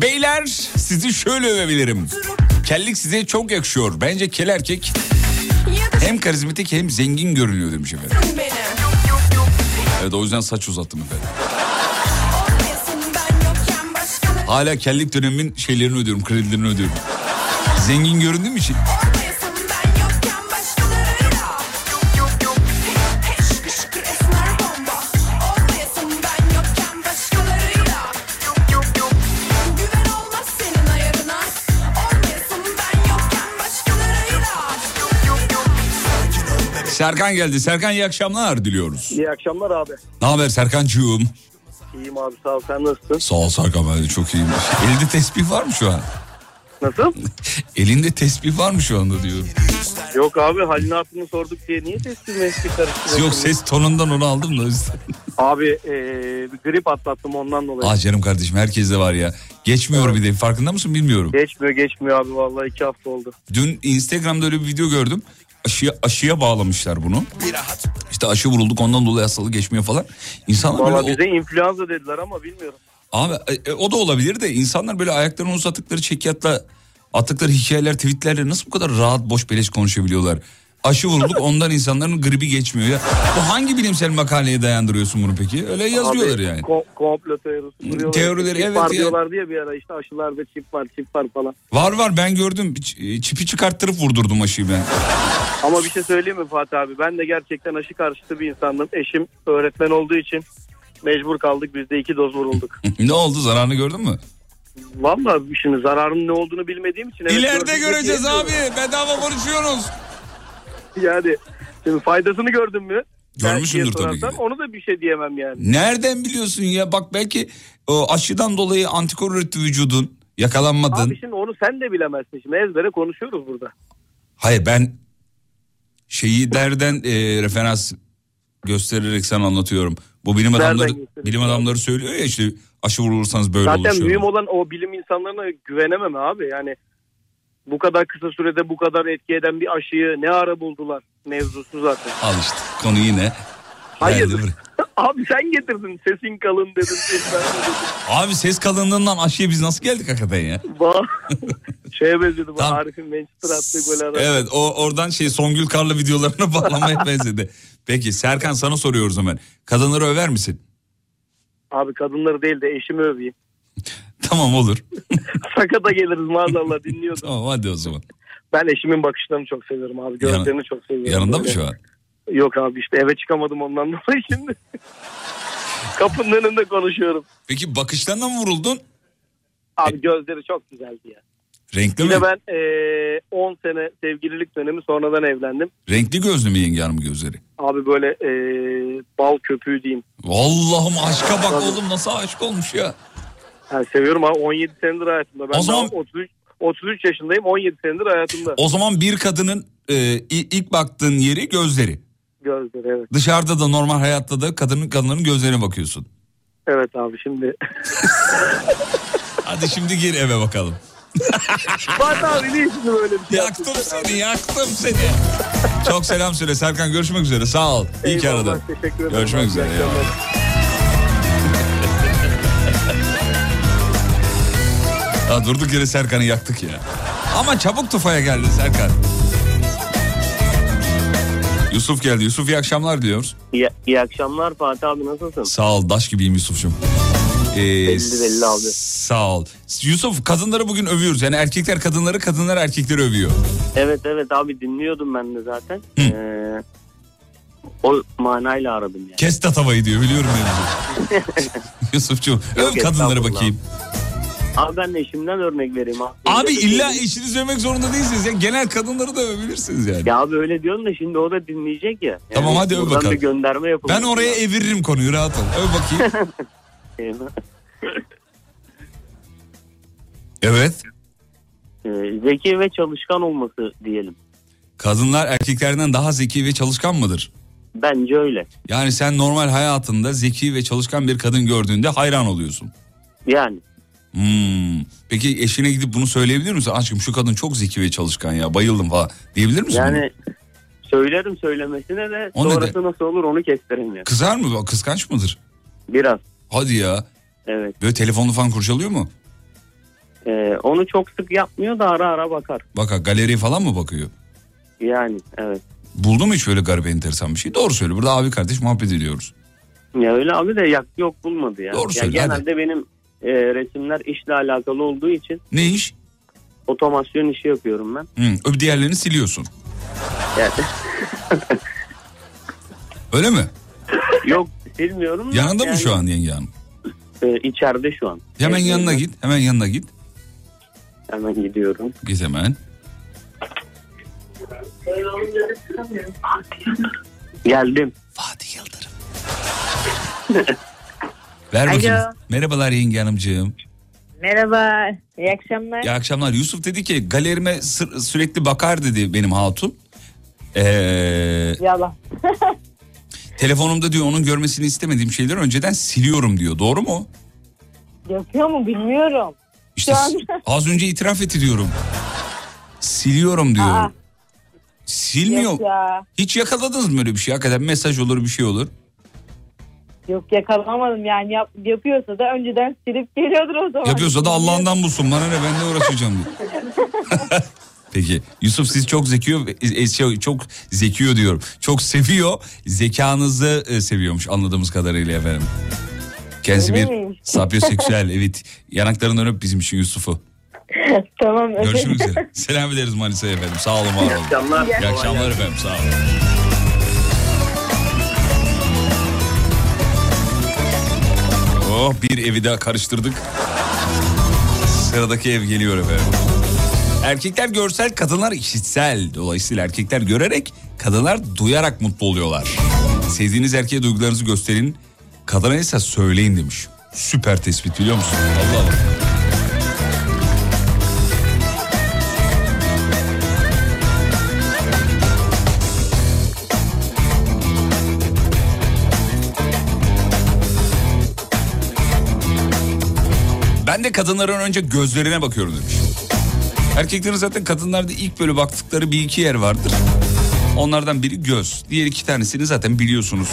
B: Beyler sizi şöyle övebilirim. Kellik size çok yakışıyor. Bence kel erkek hem karizmatik hem zengin görünüyor demiş efendim. Evet o yüzden saç uzattım efendim. Hala kellik dönemimin şeylerini ödüyorum, kredilerini ödüyorum. Zengin göründüğüm için. Serkan geldi. Serkan iyi akşamlar diliyoruz.
L: İyi akşamlar abi.
B: Ne haber Serkancığım?
L: İyiyim abi sağ ol sen nasılsın?
B: Sağ ol Serkan ben de çok iyiyim. Elinde tesbih var mı şu an?
L: Nasıl?
B: Elinde tesbih var mı şu anda diyorum.
L: Yok abi halini hatırını sorduk diye niye teslim eski karıştırıyorsun?
B: Yok ses tonundan onu aldım da.
L: Abi bir grip atlattım ondan dolayı.
B: Ah canım kardeşim herkeste var ya. Geçmiyor bir de farkında mısın bilmiyorum.
L: Geçmiyor geçmiyor abi vallahi iki hafta oldu.
B: Dün Instagram'da öyle bir video gördüm. Aşıya, aşıya bağlamışlar bunu. İşte aşı vurulduk ondan dolayı hastalık geçmiyor falan. İnsanlar böyle
L: Valla
B: o-
L: bize influenza dediler ama bilmiyorum.
B: Abi e, o da olabilir de insanlar böyle ayaklarını uzattıkları çekyatla attıkları hikayeler tweetlerle nasıl bu kadar rahat boş beleş konuşabiliyorlar? Aşı vurulduk ondan insanların gribi geçmiyor ya. Bu hangi bilimsel makaleye dayandırıyorsun bunu peki? Öyle yazıyorlar
L: Abi,
B: yani.
L: ko- komplo teorisi kuruyorlar.
B: Teorileri,
L: Çip
B: evet
L: var
B: ya.
L: diyorlar diye bir ara işte aşılarda çip var çip var falan.
B: Var var ben gördüm. Ç- Çipi çıkarttırıp vurdurdum aşıyı ben.
L: Ama bir şey söyleyeyim mi Fatih abi? Ben de gerçekten aşı karşıtı bir insandım. Eşim öğretmen olduğu için mecbur kaldık. Biz de iki doz vurulduk.
B: ne oldu zararını gördün mü?
L: Valla şimdi zararın ne olduğunu bilmediğim için... evet,
B: İleride göreceğiz abi. Bedava konuşuyoruz.
L: Yani şimdi faydasını gördün mü?
B: Görmüşsündür tabii ki de.
L: Onu da bir şey diyemem yani.
B: Nereden biliyorsun ya? Bak belki o aşıdan dolayı antikor üretti vücudun. Yakalanmadın.
L: Abi şimdi onu sen de bilemezsin. Şimdi ezbere konuşuyoruz burada.
B: Hayır ben şeyi derden e, referans göstererek sana anlatıyorum. Bu bilim adamları bilim adamları söylüyor ya işte aşı vurulursanız böyle
L: Zaten
B: oluşuyor.
L: mühim olan o bilim insanlarına güvenemem abi. Yani bu kadar kısa sürede bu kadar etki eden bir aşıyı ne ara buldular mevzusu zaten.
B: Al işte konu yine.
L: Hayır. Abi sen getirdin sesin kalın dedin.
B: Abi ses kalınlığından aşıya biz nasıl geldik hakikaten ya?
L: Şeye benziyordu bu
B: Tamam.
L: Arif'in Manchester attığı gol arası.
B: Evet o oradan şey Songül Karlı videolarına bağlamaya benzedi. Peki Serkan sana soruyoruz hemen. Kadınları över misin?
L: Abi kadınları değil de eşimi öveyim.
B: Tamam olur.
L: Sakata geliriz maazallah dinliyordum.
B: Tamam hadi o zaman.
L: Ben eşimin bakışlarını çok seviyorum abi. Gözlerini çok seviyorum.
B: Yanında mı şu an?
L: Yok abi işte eve çıkamadım ondan dolayı şimdi. Kapının önünde konuşuyorum.
B: Peki bakışlarına mı vuruldun?
L: Abi gözleri çok güzeldi ya.
B: Renkli
L: Bir
B: mi?
L: ben eee, 10 sene sevgililik dönemi sonradan evlendim.
B: Renkli gözlü mü yenge hanım gözleri?
L: Abi böyle eee, bal köpüğü diyeyim.
B: Allah'ım aşka bak
L: Tabii.
B: oğlum nasıl aşık olmuş ya.
L: Yani seviyorum abi 17 senedir hayatımda. Ben
B: O zaman-
L: daha 33, 33 yaşındayım 17 senedir hayatımda.
B: O zaman bir kadının e, ilk baktığın yeri gözleri.
L: Gözleri evet.
B: Dışarıda da normal hayatta da kadının kadınların gözlerine bakıyorsun.
L: Evet abi şimdi.
B: Hadi şimdi gir eve bakalım.
L: Fatih abi niye şimdi böyle bir şey
B: Yaktım
L: yaptın sen abi?
B: seni yaktım seni. Çok selam söyle Serkan görüşmek üzere sağ ol. İyi ki
L: Eyvallah,
B: aradın.
L: Teşekkür ederim.
B: Görüşmek üzere. eyvallah. Ya durduk yere Serkan'ı yaktık ya. Ama çabuk tufaya geldi Serkan. Yusuf geldi. Yusuf iyi akşamlar diliyoruz.
L: İyi, iyi akşamlar Fatih abi nasılsın?
B: Sağ ol. Daş gibiyim Yusuf'cum. Ee,
L: Belli belli abi.
B: Sağ ol. Yusuf kadınları bugün övüyoruz. Yani erkekler kadınları, kadınlar erkekleri övüyor.
L: Evet evet abi dinliyordum ben de zaten. Ee, o manayla aradım yani.
B: Kes tatavayı diyor biliyorum mevzu. Yusuf'cum öv kadınları bakayım.
L: Abi ben de eşimden örnek vereyim abi.
B: Abi illa eşinizi övmek zorunda değilsiniz. Yani genel kadınları da övebilirsiniz yani.
L: Ya abi öyle diyorsun da şimdi o da dinleyecek ya.
B: Tamam, hadi öv bakalım.
L: bir gönderme yapalım.
B: Ben oraya eviririm konuyu rahat ol. Öv bakayım. Evet.
M: Ee, zeki ve çalışkan olması diyelim.
B: Kadınlar erkeklerden daha zeki ve çalışkan mıdır?
M: Bence öyle.
B: Yani sen normal hayatında zeki ve çalışkan bir kadın gördüğünde hayran oluyorsun.
M: Yani
B: Hmm. Peki eşine gidip bunu söyleyebilir misin? Aşkım şu kadın çok zeki ve çalışkan ya bayıldım falan diyebilir misin? bunu?
M: yani söylerim söylemesine de
B: O
M: sonrası nasıl olur onu kestiremiyorum.
B: Kızar mı? Kıskanç mıdır?
M: Biraz
B: Hadi ya.
M: evet.
B: Böyle telefonunu falan kurcalıyor mu?
M: Ee, onu çok sık yapmıyor da ara ara bakar.
B: Bak ha, galeriye falan mı bakıyor?
M: Yani evet.
B: Buldu mu hiç böyle garip enteresan bir şey? Doğru söyle. Burada abi kardeş muhabbet ediyoruz.
M: Ya öyle abi de yak yok bulmadı ya.
B: Doğru
M: ya
B: söyle,
M: genelde benim e, resimler işle alakalı olduğu için
B: Ne iş?
M: otomasyon işi yapıyorum ben.
B: Hı, öbür diğerlerini siliyorsun.
M: Yani,
B: Öyle mi?
M: yok silmiyorum. da
B: Yanında mı
M: yani,
B: şu an yenge hanım?
M: E, içeride şu an.
B: Hemen
M: Evet,
B: yanına git. Hemen yanına git.
M: Hemen gidiyorum.
B: Git hemen.
M: Geldim.
B: Fatih Yıldırım. Ver bakayım.
N: Alo.
B: Merhabalar yenge hanımcığım.
N: Merhaba, iyi akşamlar.
B: İyi akşamlar. Yusuf dedi ki galerime sır- sürekli bakar dedi benim hatun. Ee,
N: Yalan.
B: telefonumda diyor onun görmesini istemediğim şeyleri önceden siliyorum diyor. Doğru mu?
N: Yapıyor mu bilmiyorum.
B: İşte
N: Şu an-
B: s- az önce itiraf etti diyorum. Siliyorum diyor.
N: Aa.
B: Silmiyor.
N: Yok ya.
B: Hiç yakaladınız mı öyle bir şey? Hakikaten mesaj olur bir şey olur.
N: Yok yakalamadım yani yap, yapıyorsa da önceden silip geliyordur o zaman.
B: Yapıyorsa da Allah'ından bulsun. Bana ne ben de uğraşacağım. Peki Yusuf siz çok zekiyor e, şey, çok zekiyor diyorum. Çok seviyor. Zekanızı e, seviyormuş anladığımız kadarıyla efendim. Kendisi
N: Öyle
B: bir sapyoseksüel evet. Yanaklarından öp bizim için Yusuf'u.
N: tamam.
B: Görüşmek üzere. Selam ederiz Manisa'ya efendim. Sağ olun var olun.
M: İyi akşamlar.
B: İyi akşamlar efendim sağ olun. Oh bir evi daha karıştırdık. Sıradaki ev geliyor efendim. Erkekler görsel, kadınlar işitsel. Dolayısıyla erkekler görerek, kadınlar duyarak mutlu oluyorlar. Sevdiğiniz erkeğe duygularınızı gösterin, kadına ise söyleyin demiş. Süper tespit biliyor musun? Allah Allah. De kadınların önce gözlerine bakıyorum demiş. Erkeklerin zaten kadınlarda ilk böyle baktıkları bir iki yer vardır. Onlardan biri göz. Diğer iki tanesini zaten biliyorsunuz.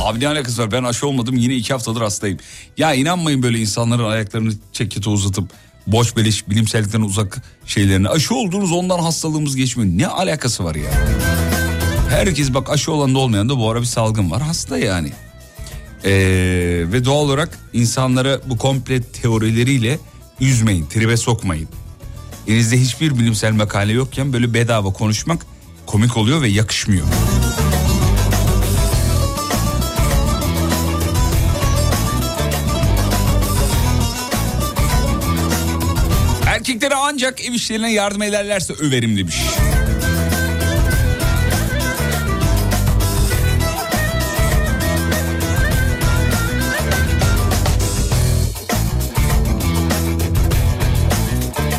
B: Abi ne alakası var ben aşı olmadım yine iki haftadır hastayım. Ya inanmayın böyle insanların ayaklarını çekete uzatıp boş beleş bilimsellikten uzak şeylerine. Aşı oldunuz ondan hastalığımız geçmiyor. Ne alakası var ya? Herkes bak aşı olan da olmayan da bu ara bir salgın var. Hasta yani. Ee, ve doğal olarak insanlara bu komple teorileriyle üzmeyin, tribe sokmayın. Elinizde hiçbir bilimsel makale yokken böyle bedava konuşmak komik oluyor ve yakışmıyor. Ancak ev işlerine yardım ederlerse överim demiş.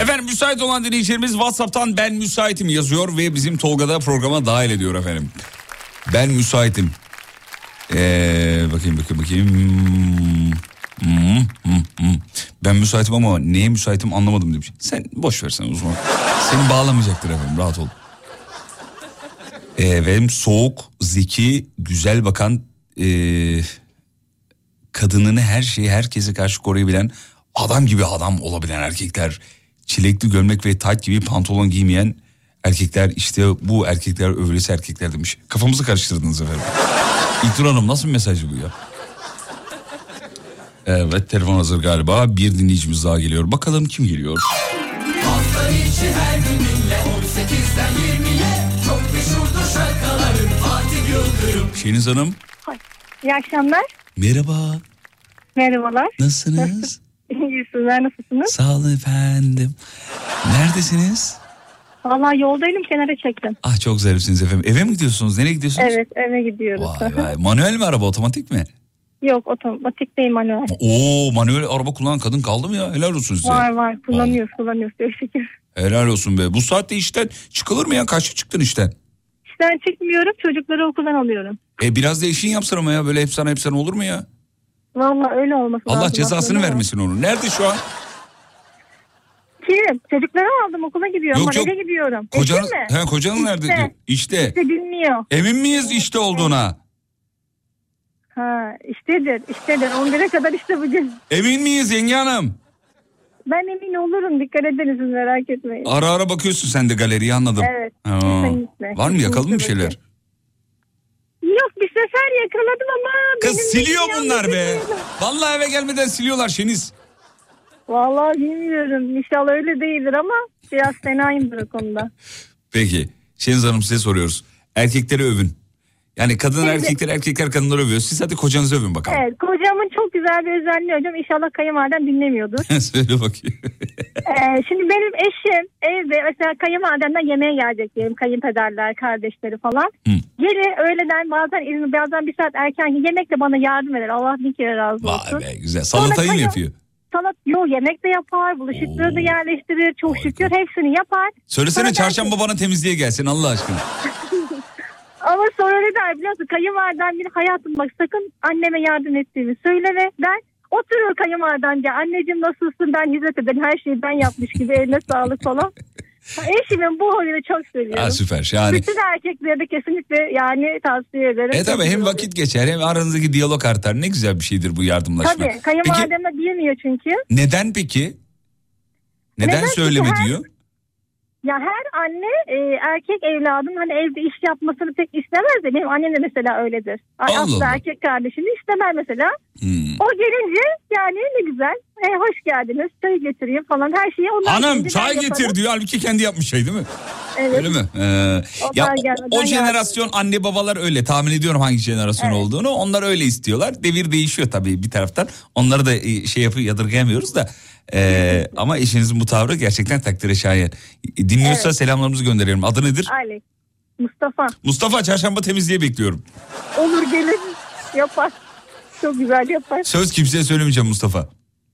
B: Efendim müsait olan dinleyicilerimiz WhatsApp'tan ben müsaitim yazıyor ve bizim Tolga'da programa dahil ediyor efendim. Ben müsaitim. Ee, bakayım bakayım bakayım. Hmm, hmm, hmm. Ben müsaitim ama neye müsaitim anlamadım demiş. Sen boş versen uzman. Seni bağlamayacaktır efendim rahat ol. Efendim soğuk, zeki, güzel bakan ee, kadınını her şeyi herkese karşı koruyabilen adam gibi adam olabilen erkekler. Çilekli gömlek ve tayt gibi pantolon giymeyen erkekler işte bu erkekler övülesi erkekler demiş. Kafamızı karıştırdınız efendim. İlknur Hanım nasıl bir mesaj bu ya? Evet telefon hazır galiba. Bir dinleyicimiz daha geliyor. Bakalım kim geliyor?
O: Hafta içi her gün dinle 18'den 20'ye Çok meşhurdur şarkıların Fatih Yıldırım
B: Şeniz Hanım
N: İyi akşamlar.
B: merhaba.
N: Merhabalar.
B: Nasılsınız?
N: İyi sizler nasılsınız?
B: Sağ olun efendim. Neredesiniz?
P: Valla yoldaydım kenara çektim.
B: Ah çok zarifsiniz efendim. Eve mi gidiyorsunuz? Nereye gidiyorsunuz?
P: Evet eve gidiyoruz.
B: Vay vay. Manuel mi araba otomatik mi?
P: Yok otomatik değil manuel.
B: Oo manuel araba kullanan kadın kaldı mı ya? Helal olsun size.
P: Var var kullanıyoruz kullanıyoruz çok şükür.
B: Helal olsun be. Bu saatte işten çıkılır mı ya? Kaçta çıktın işten?
P: İşten çıkmıyorum çocukları okuldan alıyorum.
B: E biraz da eşin yapsın ama ya. Böyle hep sana hep sana olur mu ya?
P: Valla öyle olması lazım.
B: Allah cezasını
P: aslında.
B: vermesin onu. Nerede şu an?
P: Kim? Çocukları aldım okula gidiyorum.
B: Yok,
P: Yok, gidiyorum. Eşim mi?
B: he, kocanız nerede?
P: İşte.
B: diyor. İşte.
P: İşte bilmiyor.
B: Emin miyiz işte olduğuna?
P: Ha iştedir iştedir 11'e kadar işte bugün.
B: Emin miyiz yenge hanım?
P: Ben emin olurum dikkat ediniz merak etmeyin.
B: Ara ara bakıyorsun sen de galeriye anladım.
P: Evet.
B: Var mı yakalım bir
P: Kesinlikle
B: şeyler?
P: Yok bir sefer yakaladım ama.
B: Kız
P: benim
B: siliyor bunlar be.
P: bilmiyorum.
B: Vallahi eve gelmeden siliyorlar Şeniz.
P: Vallahi bilmiyorum İnşallah öyle değildir ama biraz fenayımdır o konuda.
B: Peki Şeniz Hanım size soruyoruz. Erkekleri övün. Yani kadınlar
P: Şimdi-
B: erkekler erkekler kadınları övüyor. Siz hadi kocanızı övün bakalım.
P: Evet kocamın çok güzel bir özelliği hocam İnşallah kayınvaliden dinlemiyordur.
B: Söyle bakayım.
P: Ee, şimdi benim eşim evde mesela kayınvalidemden yemeğe gelecek diyelim kayınpederler kardeşleri falan. Geri öğleden bazen izin bazen bir saat erken yemek de bana yardım eder. Allah bir kere razı olsun.
B: Vay be güzel. Salatayı mı
P: kayın-
B: yapıyor?
P: Salat yok yemek de yapar, bulaşıkları da yerleştirir. Çok şükür hepsini yapar.
B: Söylesene
P: Sonra
B: çarşamba bana temizliğe gelsin Allah aşkına.
P: Ama sonra ne der biliyor musun? Kayınvaliden bir hayatım bak sakın anneme yardım ettiğimi söyleme der. Oturur kayınvaliden diye anneciğim nasılsın ben hizmet ederim her şeyi ben yapmış gibi eline sağlık falan. Eşimin bu huyunu çok seviyorum.
B: Ha, süper şahane.
P: Bütün erkeklere de kesinlikle yani tavsiye ederim.
B: E tabi hem vakit geçer hem aranızdaki diyalog artar. Ne güzel bir şeydir bu yardımlaşma.
P: Tabii kayınvalidem de bilmiyor çünkü.
B: neden peki? Neden,
P: Neden?
B: söyleme
P: her-
B: diyor?
P: Ya her anne e, erkek evladın hani evde iş yapmasını pek istemez de benim annem de mesela öyledir.
B: Allah
P: Aslı
B: Allah.
P: erkek kardeşini istemez mesela.
B: Hmm.
P: O gelince yani ne güzel. E, hoş geldiniz çay getireyim falan her şeyi onlar ben
B: çay
P: yaparım.
B: getir diyor. Halbuki kendi yapmış şey değil mi?
P: Evet.
B: Öyle mi? Ee,
P: Onlar
B: ya o- o jenerasyon anne babalar öyle tahmin ediyorum hangi jenerasyon
P: Evet.
B: olduğunu. Onlar öyle istiyorlar. Devir değişiyor tabii bir taraftan. Onları da e, şey yapıyor yadırgayamıyoruz da. Ee, ama eşinizin bu tavrı gerçekten takdire şayan. Dinliyorsa
P: Evet.
B: selamlarımızı gönderelim. Adı nedir?
P: Ali. Mustafa
B: Mustafa çarşamba temizliğe bekliyorum.
P: olur gelir yapar. Çok güzel yapar.
B: Söz kimseye söylemeyeceğim Mustafa.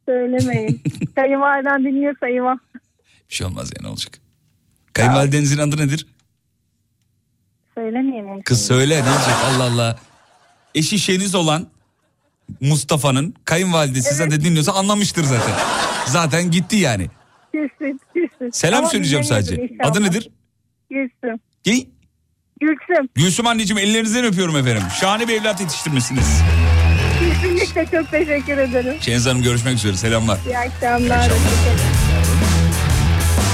P: Söylemeyin. Kayınvaliden dinliyorsa eyvah.
B: Bir şey olmaz ya ne olacak? Kayınvalidenizin adı nedir?
P: Söylemeyeyim onu.
B: Kız söyle ne olacak Allah Allah. Eşi şeniz olan Mustafa'nın kayınvalidesi zaten dinliyorsa anlamıştır zaten. Zaten gitti yani.
P: Gülsün, Gülsün.
B: Selam
P: Ama
B: söyleyeceğim sadece.
P: inşallah.
B: Adı nedir?
P: Gülsün.
B: Gey.
P: Gülsüm.
B: Gülsüm anneciğim ellerinizden öpüyorum efendim. Şahane bir evlat yetiştirmişsiniz.
P: Kesinlikle çok teşekkür ederim.
B: Şeniz Hanım görüşmek üzere selamlar.
P: İyi akşamlar.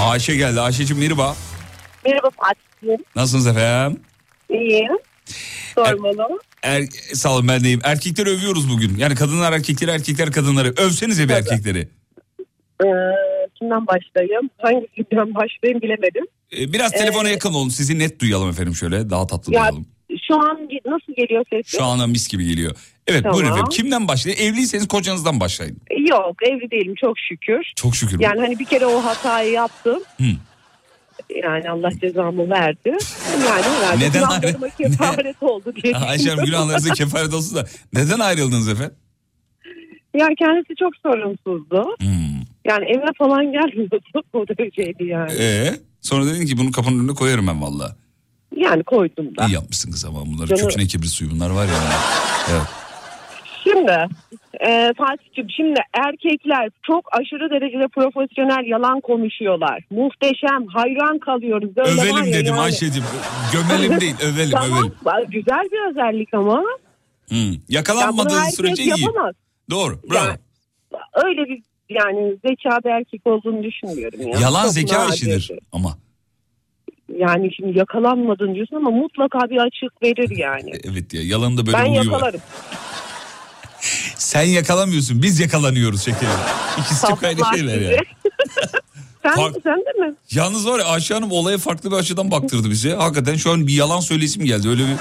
B: Ayşe geldi. Ayşe'cim merhaba.
Q: Merhaba Fatih.
B: Nasılsınız efendim?
Q: İyiyim. Sormalı.
B: Er, sağ olun ben deyim. Erkekleri övüyoruz bugün. Yani kadınlar erkekleri, erkekler kadınları. Övsenize bir erkekleri.
Q: Ee, kimden başlayayım? Hangisinden başlayayım bilemedim.
B: Ee, Biraz
Q: Ee,
B: telefona yakın olun. Sizi net duyalım efendim şöyle. Daha tatlı
Q: Ya
B: duyalım.
Q: şu an nasıl geliyor sesim?
B: Şu anda mis gibi geliyor. Evet
Q: Tamam.
B: buyurun efendim. Kimden başlayın? Evliyseniz kocanızdan başlayın.
Q: Yok evli değilim çok şükür.
B: Çok şükür.
Q: Yani hani bir kere o hatayı yaptım.
B: Hı.
Q: Yani Allah cezamı verdi. Yani herhalde
B: Neden
Q: günahlarıma
B: ayrı-
Q: kefaret oldu diye.
B: Ayşe Hanım günahlarınıza kefaret olsun da. Neden ayrıldınız efendim?
Q: Yani kendisi çok sorumsuzdu.
B: Hmm.
Q: Yani eve falan gelmiyordu. O dereceydi yani.
B: Ee, sonra dedin ki bunu kapının önüne koyarım ben valla.
Q: Yani koydum da.
B: İyi yapmışsın kız ama bunları
Q: Canım-
B: köküne kibrit suyu bunlar var ya. Evet.
Q: Şimdi e, Fatih'ciğim şimdi erkekler çok aşırı derecede profesyonel yalan konuşuyorlar. Muhteşem hayran kalıyoruz. Böyle var
B: Övelim
Q: ya
B: dedim
Q: yani.
B: Ayşe'cim. Gömelim değil övelim
Q: Tamam
B: övelim.
Q: güzel bir özellik ama.
B: Hmm.
Q: Ya
B: Yakalanmadığı
Q: herkes
B: sürece iyi.
Q: yapamaz.
B: Doğru bravo.
Q: Yani öyle bir yani zeka bir erkek olduğunu düşünmüyorum. Ya.
B: Yalan
Q: Çok
B: zeka
Q: nadir.
B: işidir ama.
Q: Yani şimdi yakalanmadın diyorsun ama mutlaka bir açık verir yani.
B: Evet ya yalanın da böyle
Q: ben
B: huyu var.
Q: yakalarım.
B: Sen yakalamıyorsun biz yakalanıyoruz şekerim. İkisi çok
Q: Saflar
B: şeyler ya.
Q: Sen,
B: Fark-
Q: sen de mi?
B: Yalnız var ya Ayşe Hanım olaya farklı bir açıdan baktırdı bize. Hakikaten şu an bir yalan söylesim geldi. Öyle bir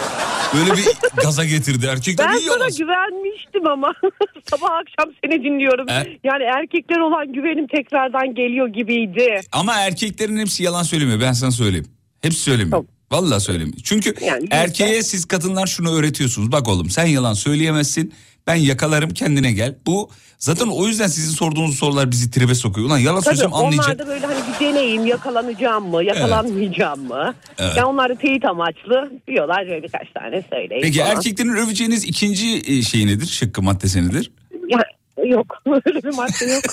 B: öyle bir gaza getirdi. Erkekler
Q: Ben sana
B: yalan.
Q: güvenmiştim ama sabah akşam seni dinliyorum.
B: E?
Q: Yani erkekler olan güvenim tekrardan geliyor gibiydi.
B: Ama erkeklerin hepsi yalan söylemiyor. Ben sana söyleyeyim. Hepsi söylemiyor. Vallahi söylemiyor. Çünkü
Q: Yani
B: erkeğe siz kadınlar şunu öğretiyorsunuz. Bak oğlum sen yalan söyleyemezsin. Ben yakalarım kendine gel. Bu zaten o yüzden sizin sorduğunuz sorular bizi tribe sokuyor. Ulan yalan
Q: Tabii
B: söylesem
Q: onlar
B: anlayacak.
Q: da böyle hani bir deneyim yakalanacağım mı yakalanmayacağım mı?
B: Evet.
Q: Yani onlar da teyit amaçlı diyorlar böyle birkaç tane söyleyip
B: Peki
Q: falan.
B: erkeklerin öveceğiniz ikinci şey nedir? Şıkkı maddesi nedir?
Q: Ya, yok öyle bir madde yok.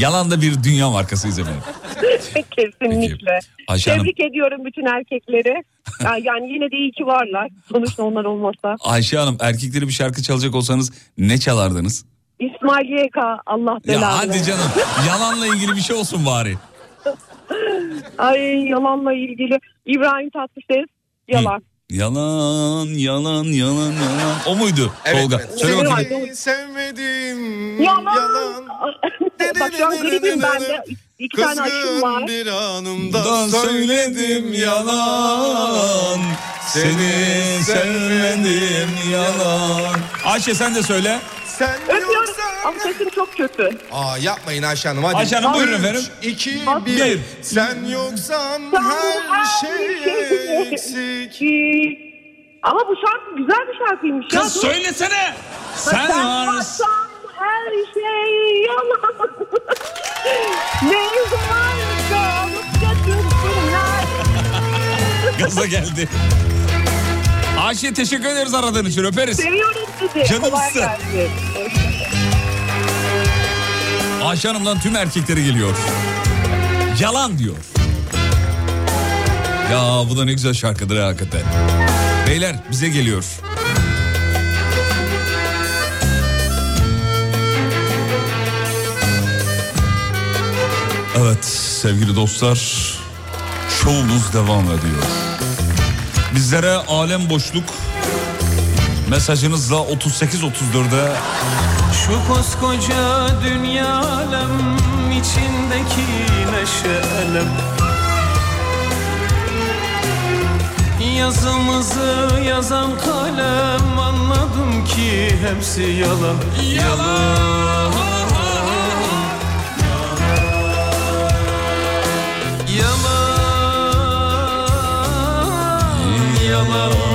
B: Yalan da bir dünya markasıyız efendim.
Q: Kesinlikle.
B: Ayşe Hanım.
Q: Tebrik ediyorum bütün erkekleri. Ya- yani yine de iyi ki varlar. Sonuçta onlar olmasa.
B: Ayşe Hanım erkekleri bir şarkı çalacak olsanız ne çalardınız?
Q: İsmail YK Allah belanı.
B: Ya hadi
Q: versin.
B: canım yalanla ilgili bir şey olsun bari.
Q: Ay yalanla ilgili İbrahim Tatlıses yalan.
B: Yalan yalan yalan yalan. O muydu Tolga? Söyle bakayım.
Q: Seni
J: sevmedim.
Q: Yalan. Bak şu an klibim bende. İki tane aşkım var.
J: bir anımda
B: Dan söyledim yalan. Seni sevmedim yalan. Ayşe sen de söyle.
J: Sen
Q: Öpüyorum. Ama sesim çok kötü.
J: Aa yapmayın Ayşe Hanım hadi.
B: Ayşe Hanım, buyurun efendim.
J: 2
B: Bir.
J: 1 Sen yoksan her şey eksik.
Q: Ama bu şarkı güzel bir şarkıymış. ya.
B: Kız
Q: Dur.
B: söylesene. Sen
Q: Sen
B: varsın.
Q: varsan her şey yalan. ne zaman kalıp götürsünler.
B: Gaza geldi. Ayşe teşekkür ederiz aradığın için öperiz.
Q: Seviyorum sizi.
B: Canımsın.
Q: Kolay gelsin.
B: Ayşe Hanım'dan tüm erkeklere geliyor. Yalan diyor. Ya bu da ne güzel şarkıdır ha hakikaten. Beyler bize geliyor. Evet sevgili dostlar şovumuz devam ediyor. Bizlere alem boşluk mesajınızla 38-34'e
K: Şu koskoca dünya alem içindeki neşe elem Yazımızı yazan kalem anladım ki hepsi yalan Yalan. Yalan. Yalan. Yalan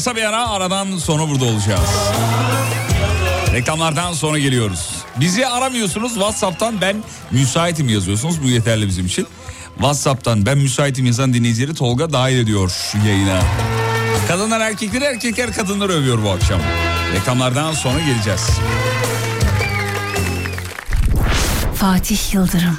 B: Kısa bir ara aradan sonra burada olacağız. Reklamlardan sonra geliyoruz. Bizi aramıyorsunuz WhatsApp'tan ben müsaitim yazıyorsunuz. Bu yeterli bizim için. WhatsApp'tan ben müsaitim yazan dinleyicileri Tolga dahil ediyor yayına. Kadınlar erkekleri erkekler kadınları övüyor bu akşam. Reklamlardan sonra geleceğiz.
C: Fatih Yıldırım.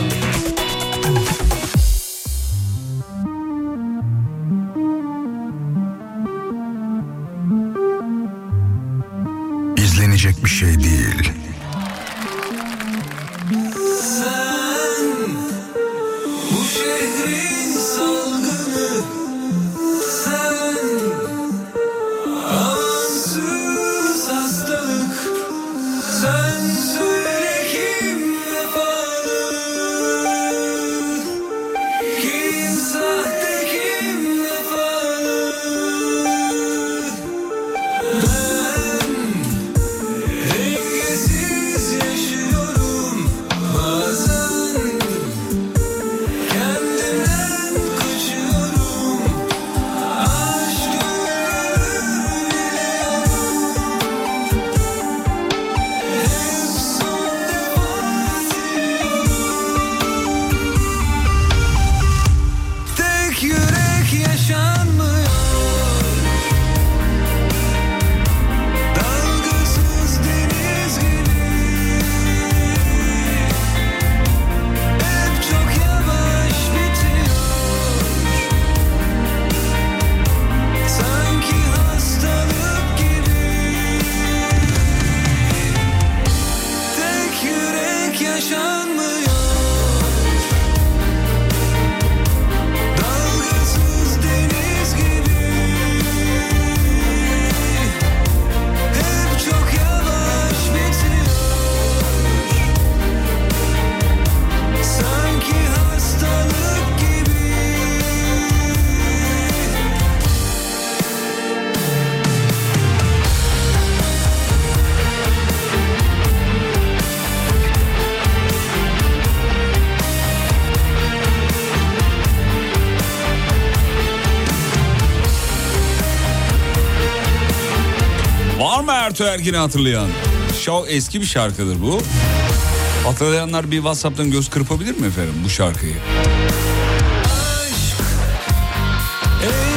B: Ertuğ Ergin'i hatırlayan. Şov eski bir şarkıdır bu. Hatırlayanlar bir Whatsapp'tan göz kırpabilir mi efendim bu şarkıyı?
R: En güzel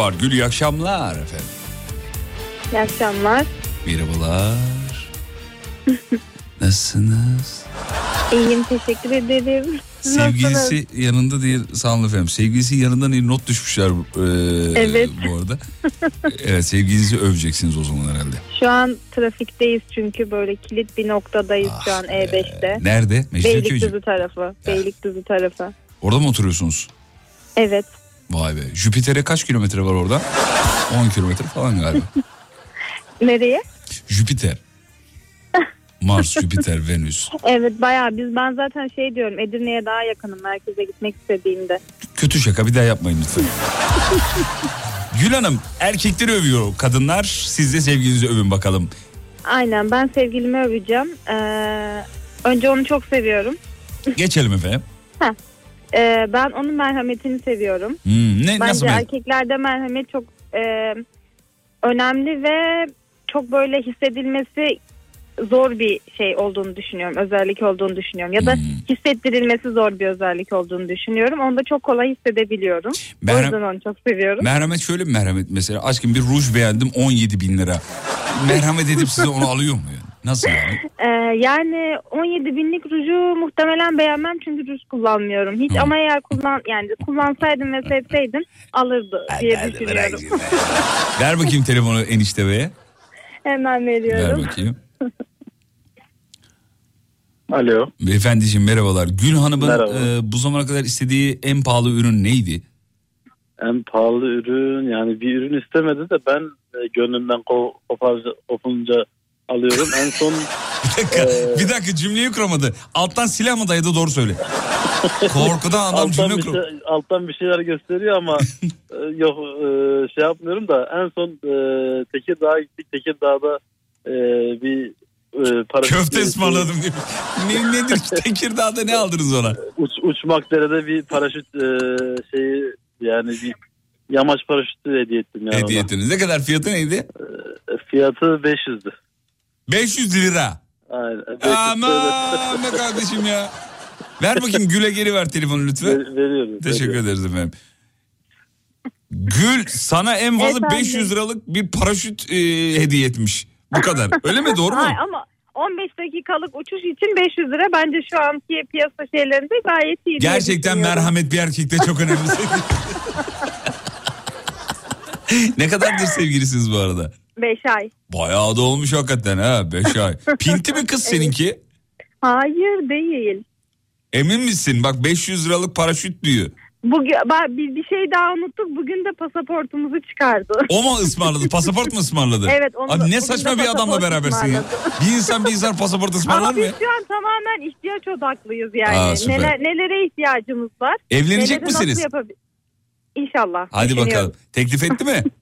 B: var. Gül iyi akşamlar efendim.
S: İyi akşamlar.
B: Merhabalar. Nasılsınız?
S: İyiyim teşekkür ederim. Siz nasılsınız?
B: Sevgilisi yanında değil olun efendim. Sevgilisi yanından iyi not düşmüşler e,
S: Evet.
B: bu arada. evet sevgilinizi öveceksiniz o zaman herhalde.
S: Şu an trafikteyiz çünkü böyle kilit bir noktadayız şu an E5'te.
B: Nerede?
S: Beylikdüzü tarafı. Beylikdüzü tarafı.
B: Orada mı oturuyorsunuz?
S: Evet.
B: Vay be. Jüpiter'e kaç kilometre var orada? 10 kilometre falan galiba.
S: Nereye?
B: Jüpiter. Mars, Jüpiter, Venüs.
S: Evet bayağı biz ben zaten şey diyorum Edirne'ye daha yakınım merkeze gitmek istediğimde.
B: Kötü şaka bir daha yapmayın lütfen. Gül Hanım erkekleri övüyor kadınlar. Siz de sevgilinizi övün bakalım.
S: Aynen ben sevgilimi öveceğim. Ee, önce onu çok seviyorum.
B: Geçelim efendim.
S: Heh. Ee, ben onun merhametini seviyorum.
B: Hmm, ne,
S: Bence
B: nasıl mer-
S: erkeklerde merhamet çok e, önemli ve çok böyle hissedilmesi zor bir şey olduğunu düşünüyorum. Özellik olduğunu düşünüyorum. Ya da
B: Hmm.
S: hissettirilmesi zor bir özellik olduğunu düşünüyorum. Onu da çok kolay hissedebiliyorum. O
B: Merhem-
S: yüzden onu çok seviyorum.
B: Merhamet şöyle bir merhamet mesela. Aşkım bir ruj beğendim 17 bin lira. Merhamet edip size onu alıyor mu yani? Nasıl yani?
S: Ee, yani 17 binlik ruju muhtemelen beğenmem çünkü ruj kullanmıyorum. Hiç ama eğer kullan yani kullansaydım ve sevseydim alırdı diye düşünüyorum.
B: Ver bakayım telefonu enişte beye.
S: Hemen
B: Ver
S: veriyorum.
B: bakayım.
T: Alo.
B: Beyefendiciğim merhabalar. Gül Hanım'ın
T: Merhaba.
B: e, bu zamana kadar istediği en pahalı ürün neydi?
T: En pahalı ürün yani bir ürün istemedi de ben e, gönlümden kopunca alıyorum. En son
B: Bir dakika, bir dakika cümleyi kuramadı. Alttan silah mı dayadı doğru söyle. Korkudan adam
T: alttan
B: cümle kur.
T: şey, alttan bir şeyler gösteriyor ama e, yok e, şey yapmıyorum da en son e, Tekirdağ'a gittik. Tekirdağ'da e, bir e, paraşüt-
B: Köfte ısmarladım diyor. ne, nedir Tekirdağ'da ne aldınız ona?
T: Uç, uçmak derede bir paraşüt e, şeyi yani bir yamaç paraşütü hediye ettim yani
B: Hediye ettiniz. Ne kadar fiyatı neydi?
T: E, Fiyatı 500'dü.
B: 500 lira.
T: Aynen. 500
B: Aman be kardeşim ya. Ver bakayım Gül'e geri ver telefonu lütfen.
T: Ver- veriyorum.
B: Teşekkür
T: veriyorum.
B: ederiz efendim. Gül sana en fazla
S: Efendim?
B: 500 liralık bir paraşüt e, hediye etmiş. Bu kadar. Öyle mi doğru mu?
S: Hayır ama 15 dakikalık uçuş için 500 lira bence şu anki piyasa şeylerinde gayet iyi.
B: Gerçekten merhamet bir erkekte çok önemli. ne kadardır sevgilisiniz bu arada?
S: 5 ay.
B: Bayağı da olmuş hakikaten ha 5 ay. Pinti mi kız seninki?
S: Hayır değil.
B: Emin misin? Bak 500 liralık paraşüt diyor.
S: Bugün bak, bir, bir şey daha unuttuk. Bugün de pasaportumuzu çıkardı.
B: O mu ısmarladı? Pasaport mu ısmarladı?
S: Evet, onu
B: Abi ne saçma bir adamla berabersin ya. Bir insan bir insan pasaport ısmarlar
S: Ama
B: mı
S: biz
B: ya?
S: şu an tamamen ihtiyaç odaklıyız yani.
B: Aa, süper.
S: Neler, nelere ihtiyacımız var?
B: Evlenecek
S: Neleri
B: misiniz?
S: İnşallah.
B: Hadi bakalım. Teklif etti mi?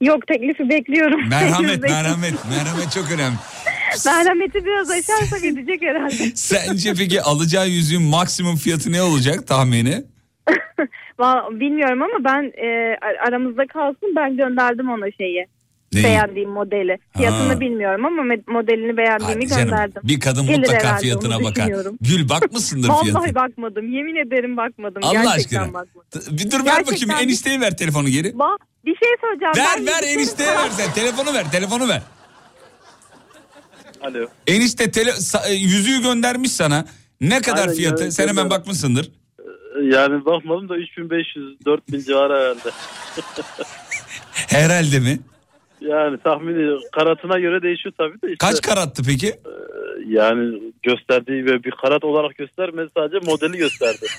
S: Yok teklifi bekliyorum.
B: merhamet, merhamet. Merhamet çok önemli.
S: Merhameti biraz aşarsak edecek herhalde.
B: Sence peki alacağı yüzüğün maksimum fiyatı ne olacak tahmini?
S: Vallahi Bilmiyorum ama ben e, ar- aramızda kalsın ben gönderdim ona şeyi.
B: Neyi?
S: Beğendiğim modeli. Fiyatını
B: Ha.
S: bilmiyorum ama modelini beğendiğimi
B: Canım,
S: gönderdim.
B: bir kadın
S: Gelir
B: mutlaka fiyatına bakar. Gül bakmışsındır
S: Vallahi
B: fiyatı.
S: bakmadım. Yemin ederim bakmadım.
B: Allah
S: Gerçekten
B: aşkına.
S: bakmadım.
B: Bir dur ver
S: Gerçekten
B: bakayım
S: bir-
B: enişteye ver telefonu geri.
S: Bak bir şey söyleyeceğim.
B: Ver
S: Ben
B: ver enişteye ver sen. Telefonu ver telefonu ver.
T: Alo.
B: Enişte tele, e, yüzüğü göndermiş sana. Ne kadar
T: Aynen,
B: fiyatı?
T: yani
B: Sen hemen
T: gönder.
B: bakmışsındır.
T: Yani bakmadım da 3500-4000 civarı herhalde.
B: Herhalde mi?
T: Yani tahmini karatına göre değişiyor tabii de işte.
B: Kaç karattı peki?
T: Yani gösterdiği ve bir karat olarak göstermedi sadece modeli gösterdi.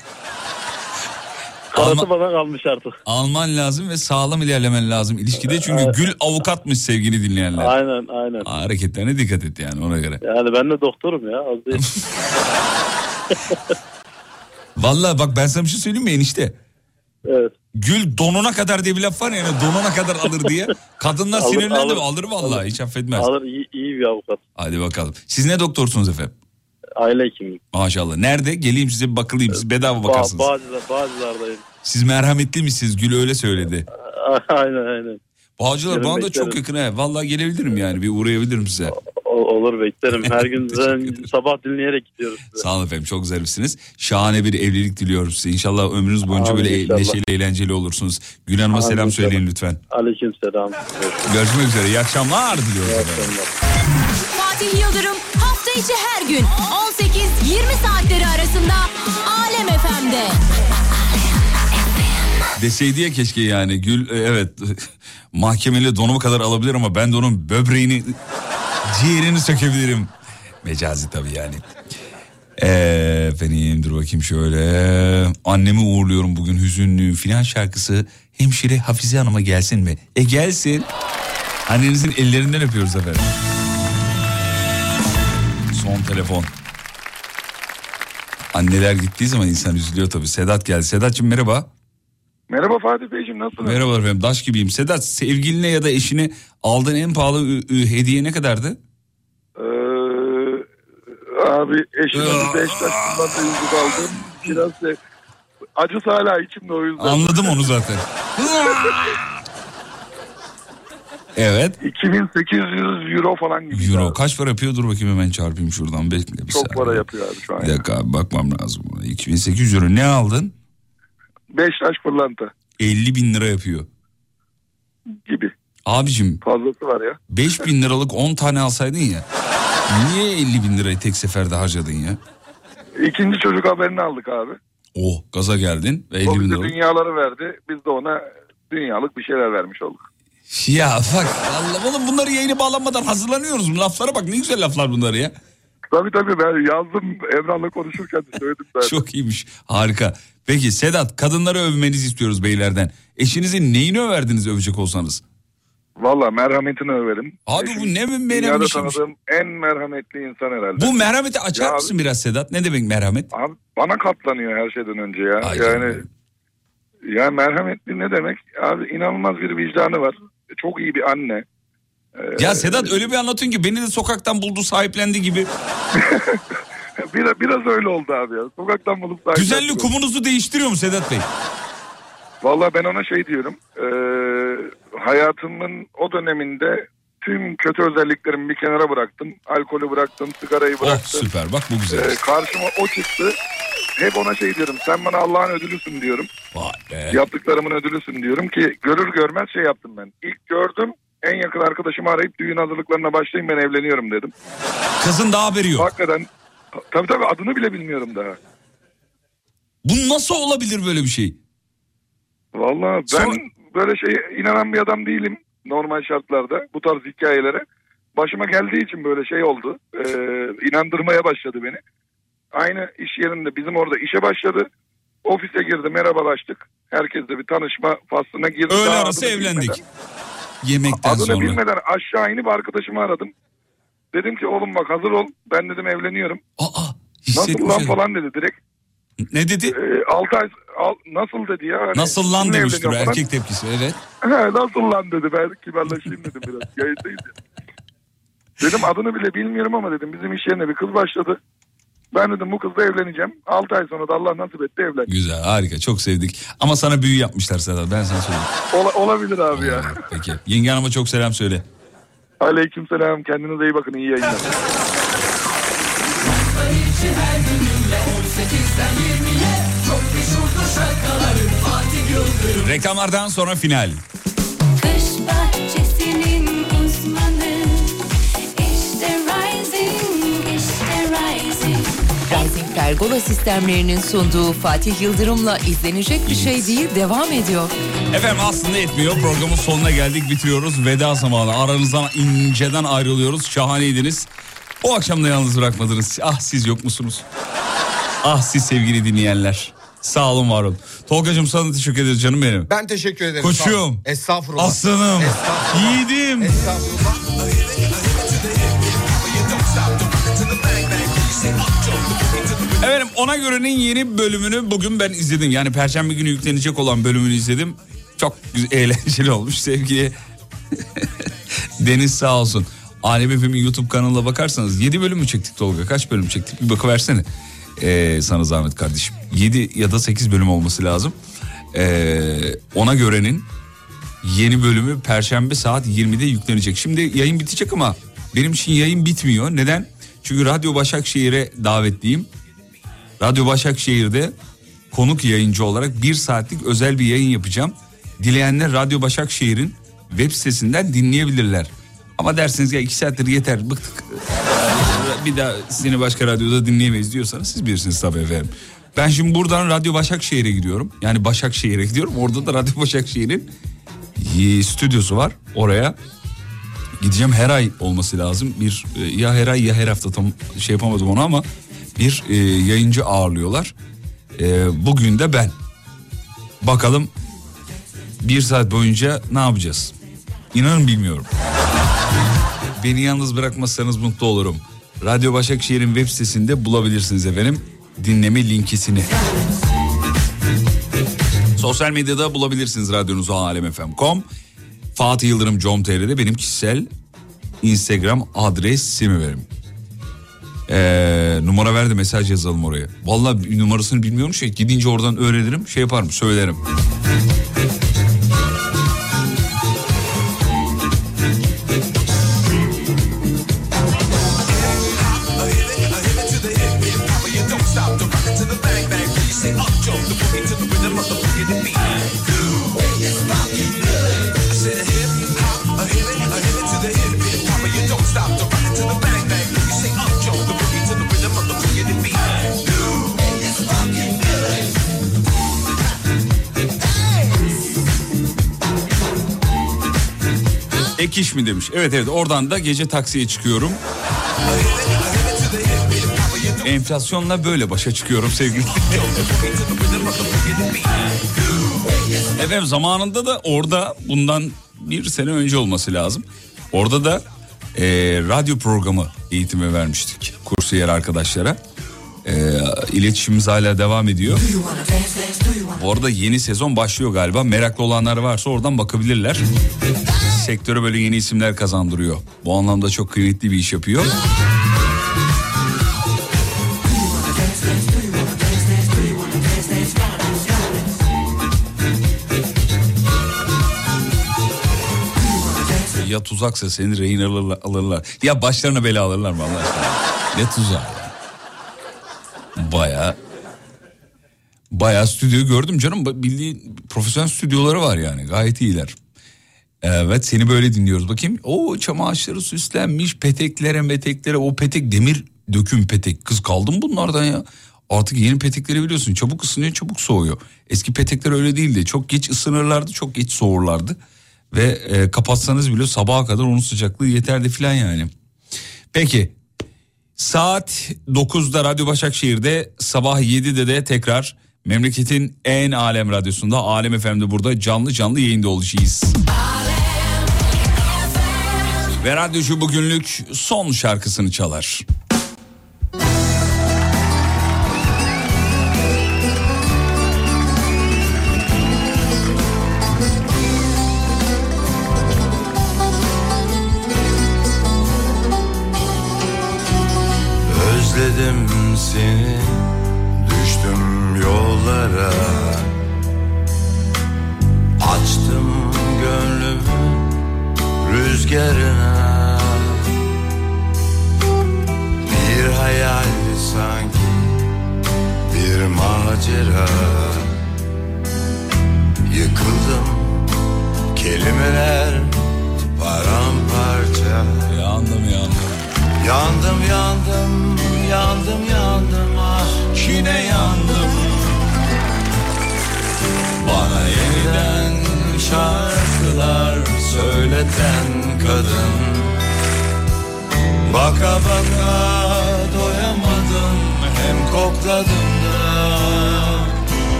T: Karatı bana kalmış artık.
B: Alman lazım ve sağlam ilerlemen lazım ilişkide. Çünkü Gül avukatmış sevgili dinleyenler.
T: Aynen aynen.
B: Hareketlerine dikkat et yani ona göre.
T: Yani ben de doktorum ya az değil.
B: Vallahi bak ben sana bir şey söyleyeyim mi enişte?
T: Evet.
B: Gül donuna kadar diye bir laf var ya yani donuna kadar alır diye. Kadınlar
T: Alır,
B: sinirlendi
T: alır.
B: mi? Alır vallahi
T: Alır.
B: hiç affetmez.
T: Alır iyi, iyi bir avukat.
B: Hadi bakalım. Siz ne doktorsunuz efendim?
T: Aile hekimiyim.
B: Maşallah. Nerede? Geleyim size bir bakılayım. Siz bedava
T: Ba-
B: bakarsınız.
T: Bağcılar, Bağcılar'dayım.
B: Siz merhametli misiniz? Gül öyle söyledi.
T: aynen aynen.
B: Bağcılar bana da çok yakın he. Vallahi gelebilirim yani. Bir uğrayabilirim size.
T: Olur beklerim. Her gün sabah dinleyerek gidiyoruz. size.
B: Sağ olun efendim. Çok zarifsiniz. Şahane bir evlilik diliyorum size. İnşallah ömrünüz boyunca
T: Amin
B: böyle
T: inşallah.
B: neşeli, eğlenceli olursunuz. Gül Hanım'a
T: Amin
B: selam
T: inşallah.
B: söyleyin lütfen.
T: Aleyküm selam.
B: Görüşmek üzere. İyi akşamlar diliyoruz efendim.
I: Fatih Yıldırım hafta içi her gün 18-20 saatleri arasında Alem FM'de.
B: Deseydi ya keşke yani Gül e, evet mahkemeli donumu kadar alabilir ama ben de onun böbreğini ciğerini sökebilirim. Mecazi tabii yani. Ee, efendim dur bakayım şöyle. Annemi uğurluyorum bugün hüzünlüyüm filan şarkısı hemşire Hafize Hanım'a gelsin mi? E gelsin. Annenizin ellerinden öpüyoruz efendim. Son telefon. Anneler gittiği zaman insan üzülüyor tabii. Sedat geldi. Sedat'cığım merhaba.
U: Merhaba Fatih Beyciğim nasılsınız?
B: Merhaba efendim daş gibiyim. Sedat sevgiline ya da eşine aldığın en pahalı hediye ne kadardı?
U: Abi eşime bir beş taş kullandığı yüzük aldım. Biraz da acısı hala içimde o yüzden.
B: Anladım onu zaten. Evet.
U: 2800 euro falan gibi.
B: Euro kaç para yapıyor? Dur bakayım hemen çarpayım şuradan. Bekle bir
U: Çok
B: saniye.
U: para yapıyor abi şu an.
B: Bir dakika abi bakmam lazım. buna. 2800 euro ne aldın?
U: 5 taş pırlanta
B: 50 bin lira yapıyor.
U: gibi.
B: Abicim
U: Fazlası var ya.
B: 5 bin liralık 10 tane alsaydın ya. Niye 50 bin lirayı tek seferde harcadın ya?
U: İkinci çocuk haberini aldık abi.
B: Oh gaza geldin ve 50
U: O
B: bin
U: dünyaları verdi. Biz de ona dünyalık bir şeyler vermiş olduk.
B: Ya bak Allah oğlum bunları yayına bağlanmadan hazırlanıyoruz. Laflara bak ne güzel laflar bunlar ya.
U: Tabii tabii ben yazdım Emrah'la konuşurken de söyledim ben.
B: Çok iyiymiş harika. Peki Sedat kadınları övmenizi istiyoruz beylerden. Eşinizin neyini överdiniz övecek olsanız?
U: Valla merhametini överim.
B: Abi bu ne merhamet
U: tanıdığım en merhametli insan herhalde.
B: Bu merhameti açar
U: Ya
B: mısın biraz Sedat? Ne demek merhamet?
U: Abi bana katlanıyor her şeyden önce ya. yani ya merhametli ne demek? Abi inanılmaz bir vicdanı var. Çok iyi bir anne. Ee,
B: Ya Sedat öyle bir anlatıyorsun ki beni de sokaktan buldu sahiplendi gibi.
U: biraz, biraz öyle oldu abi ya. Sokaktan bulup sahip
B: Güzellik kumunuzu değiştiriyor mu Sedat Bey?
U: Valla ben ona şey diyorum. Ee, hayatımın o döneminde tüm kötü özelliklerimi bir kenara bıraktım. Alkolü bıraktım, sigarayı
B: Oh
U: bıraktım.
B: süper bak bu güzel.
U: Ee, karşıma o çıktı. Hep ona şey diyorum. Sen bana Allah'ın ödülüsün diyorum.
B: be.
U: Yaptıklarımın ödülüsün diyorum ki görür görmez şey yaptım ben. İlk gördüm en yakın arkadaşımı arayıp düğün hazırlıklarına başlayayım ben evleniyorum dedim.
B: Kızın daha haberi yok.
U: Hakikaten tabii tabii adını bile bilmiyorum daha.
B: Bu nasıl olabilir böyle bir şey?
U: Vallahi ben
B: Sonra-
U: böyle şeye inanan bir adam değilim normal şartlarda bu tarz hikayelere. Başıma geldiği için böyle şey oldu. Ee, inandırmaya başladı beni. Aynı iş yerinde bizim orada işe başladı. Ofise girdi merhabalaştık. Herkesle bir tanışma faslına girdi.
B: Öğle arası evlendik.
U: bilmeden-
B: Yemekten
U: adını
B: sonra.
U: bilmeden aşağı inip arkadaşımı aradım. Dedim ki oğlum bak hazır ol. Ben dedim evleniyorum. Nasıl
B: hissetmiş
U: lan falan dedi direkt.
B: Ne dedi?
U: 6 ay, al, nasıl dedi ya. Hani,
B: Nasıl lan demiştir erkek tepkisi evet.
U: He, nasıl lan dedi ben kibarlaşayım dedim biraz. Yayındayız ya. Dedim adını bile bilmiyorum ama dedim bizim iş yerine bir kız başladı. Ben dedim bu kızla evleneceğim. 6 ay sonra da Allah nasip etti evlen.
B: Güzel harika çok sevdik. Ama sana büyü yapmışlar Sedat ben sana söyleyeyim.
U: Ola- olabilir abi ya.
B: Peki yenge hanıma çok selam söyle.
U: Aleyküm selam. Kendinize iyi bakın. iyi yayınlar.
B: Reklamlardan sonra final.
V: Uzmanı İşte Rising, işte Rising
H: Rising Pergola sistemlerinin sunduğu Fatih Yıldırım'la izlenecek bir şey değil devam ediyor.
B: Efendim aslında etmiyor. Programın sonuna geldik bitiriyoruz. Veda zamanı. Aranızdan inceden ayrılıyoruz. Şahaneydiniz. O akşam da yalnız bırakmadınız. Ah siz yok musunuz? Ah siz sevgili dinleyenler. Sağ olun var olun. Tolgacığım sana teşekkür ederiz canım benim.
W: Ben teşekkür ederim.
B: Koçum.
W: Estağfurullah.
B: Aslanım.
W: Estağfurullah.
B: Yiğidim. Efendim ona göre'nin yeni bölümünü bugün ben izledim. Yani perşembe günü yüklenecek olan bölümünü izledim. Çok güzel, eğlenceli olmuş sevgili Deniz sağ olsun. Alem FM'in YouTube kanalına bakarsanız 7 bölüm mü çektik Tolga? Kaç bölüm çektik? Bir bakıversene. Ee, sana zahmet kardeşim. 7 ya da 8 bölüm olması lazım. Ee, ona göre'nin yeni bölümü Perşembe saat 20'de yüklenecek. Şimdi yayın bitecek ama benim için yayın bitmiyor. Neden? Çünkü Radyo Başakşehir'e davetliyim. Radyo Başakşehir'de konuk yayıncı olarak bir saatlik özel bir yayın yapacağım. Dileyenler Radyo Başakşehir'in web sitesinden dinleyebilirler. Ama dersiniz ya iki saattir yeter bıktık. Bir daha seni başka radyoda dinleyemeyiz diyorsanız siz bilirsiniz tabii efendim. Ben şimdi buradan Radyo Başakşehir'e gidiyorum. Yani Başakşehir'e gidiyorum. Orada da Radyo Başakşehir'in e, stüdyosu var. Oraya gideceğim her ay olması lazım. Bir e, ya her ay ya her hafta tam şey yapamadım onu ama bir e, yayıncı ağırlıyorlar. E, bugün de ben. Bakalım bir saat boyunca ne yapacağız? İnanın bilmiyorum. Beni yalnız bırakmazsanız mutlu olurum. Radyo Başakşehir'in web sitesinde bulabilirsiniz efendim dinleme linkisini. Sosyal medyada bulabilirsiniz radyonuzu alemfm.com. Fatih Yıldırım com.tr'de benim kişisel Instagram adresimi verim. Ee, numara verdi mesaj yazalım oraya. Vallahi numarasını bilmiyorum şey gidince oradan öğrenirim şey yaparım söylerim. Mi demiş. Evet evet oradan da gece taksiye çıkıyorum. Enflasyonla böyle başa çıkıyorum sevgili. Efendim zamanında da orada bundan bir sene önce olması lazım. Orada da e, radyo programı eğitimi vermiştik kursiyer arkadaşlara. E, iletişimimiz hala devam ediyor. Bu arada yeni sezon başlıyor galiba. Meraklı olanlar varsa oradan bakabilirler. Sektöre böyle yeni isimler kazandırıyor. Bu anlamda çok kıymetli bir iş yapıyor. Ya tuzaksa seni rehin alırlar. Ya başlarına bela alırlar mı Allah aşkına? Ne tuzağı ya? Baya Bayağı stüdyo gördüm canım. Bildiğin profesyonel stüdyoları var yani. Gayet iyiler. Evet seni böyle dinliyoruz. Bakayım. O çam ağaçları süslenmiş. Peteklere meteklere. O petek demir döküm petek. Kız kaldım bunlardan ya. Artık yeni petekleri biliyorsun. Çabuk ısınıyor çabuk soğuyor. Eski petekler öyle değildi. Çok geç ısınırlardı çok geç soğurlardı. Ve e, kapatsanız bile sabaha kadar onun sıcaklığı yeterdi filan yani. Peki saat 9'da Radyo Başakşehir'de sabah 7'de de tekrar memleketin en alem radyosunda Alem FM'de burada canlı canlı yayında olacağız. Ve radyocu bugünlük son şarkısını çalar.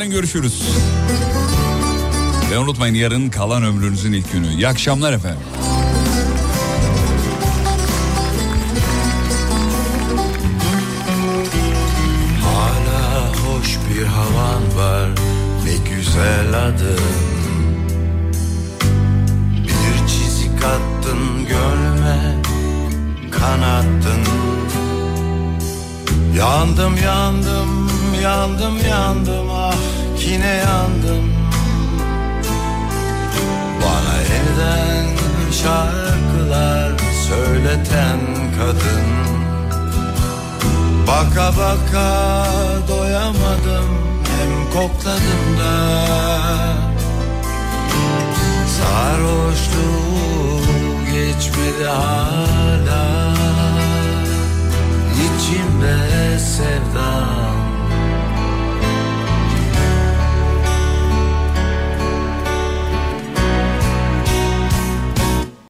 B: Yarın görüşürüz. Ve unutmayın yarın kalan ömrünüzün ilk günü. İyi akşamlar efendim.
W: Hala hoş bir havan var ne güzel adın Bir çizik attın gönlüme kanattın Yandım yandım yandım yandım yine yandım. Bana yeniden şarkılar söyleten kadın. Baka baka doyamadım hem kokladım da. Sarhoşluğu geçmedi hala. İçimde sevda